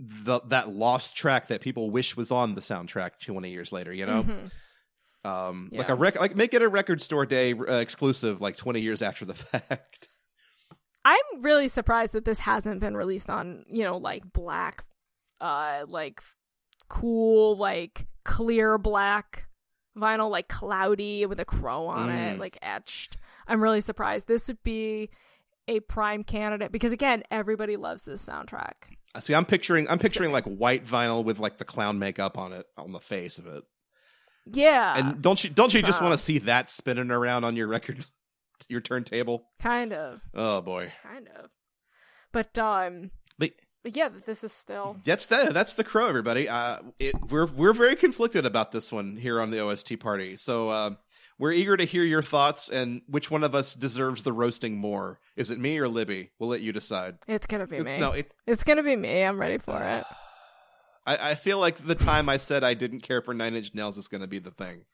the that lost track that people wish was on the soundtrack twenty years later. You know, Mhm. um, like a rec- like make it a record store day uh, exclusive, like twenty years after the <laughs> fact. I'm really surprised that this hasn't been released on, you know, like black, uh, like cool, like clear black vinyl, like cloudy with a crow on it, Mm. like etched. I'm really surprised. This would be a prime candidate because again, everybody loves this soundtrack. See, I'm picturing I'm picturing like white vinyl with like the clown makeup on it on the face of it. Yeah, and don't you don't you just want to see that spinning around on your record, <laughs> your turntable? kind of, Oh boy, kind of. But um, yeah, this is still That's the that's the crow, everybody. Uh, it, we're we're very conflicted about this one here on the OST party. So uh, we're eager to hear your thoughts and which one of us deserves the roasting more. Is it me or Libby? We'll let you decide. it's gonna be It's, me. no, it, it's gonna be me. I'm ready for it. <sighs> I, I feel like the time I said I didn't care for Nine Inch Nails is going to be the thing.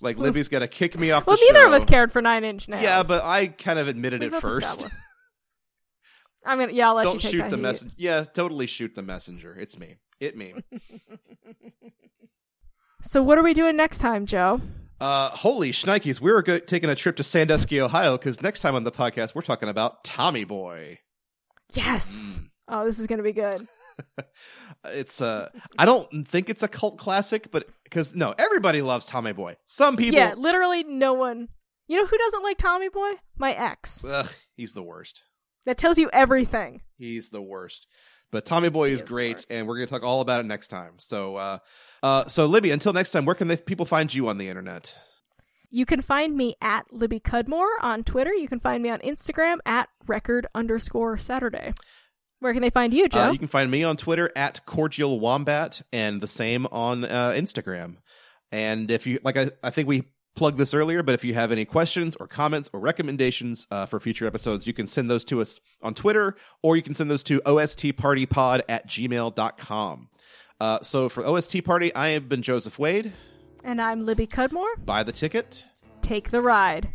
Like Libby's to kick me off. Well, the neither of us cared for Nine Inch Nails. Yeah, but I kind of admitted We've it first. I'm gonna yeah, I'll let you Don't take shoot the heat. messenger. Yeah, totally shoot the messenger. It's me. It me. <laughs> So what are we doing next time, Joe? Uh, holy shnikes, We're go- taking a trip to Sandusky, Ohio, because next time on the podcast, we're talking about Tommy Boy. Yes. Mm. Oh, this is gonna be good. <laughs> It's uh, I don't think it's a cult classic, but because no, everybody loves Tommy Boy. Some people, Yeah, literally no one. You know who doesn't like Tommy Boy? My ex. ugh, he's the worst. That tells you everything. He's the worst. But Tommy Boy is is great, and we're going to talk all about it next time. So, uh, uh, so Libby, until next time, where can they, people find you on the internet? You can find me at Libby Cudmore on Twitter. You can find me on Instagram at record underscore Saturday. Where can they find you, Joe? Uh, you can find me on Twitter at Cordial Wombat, and the same on uh, Instagram. And if you like, I, I think we Plug this earlier, but if you have any questions or comments or recommendations uh, for future episodes, you can send those to us on Twitter or you can send those to ostpartypod at gmail.com. Uh, so for OST Party, I have been Joseph Wade. And I'm Libby Cudmore. Buy the ticket. Take the ride.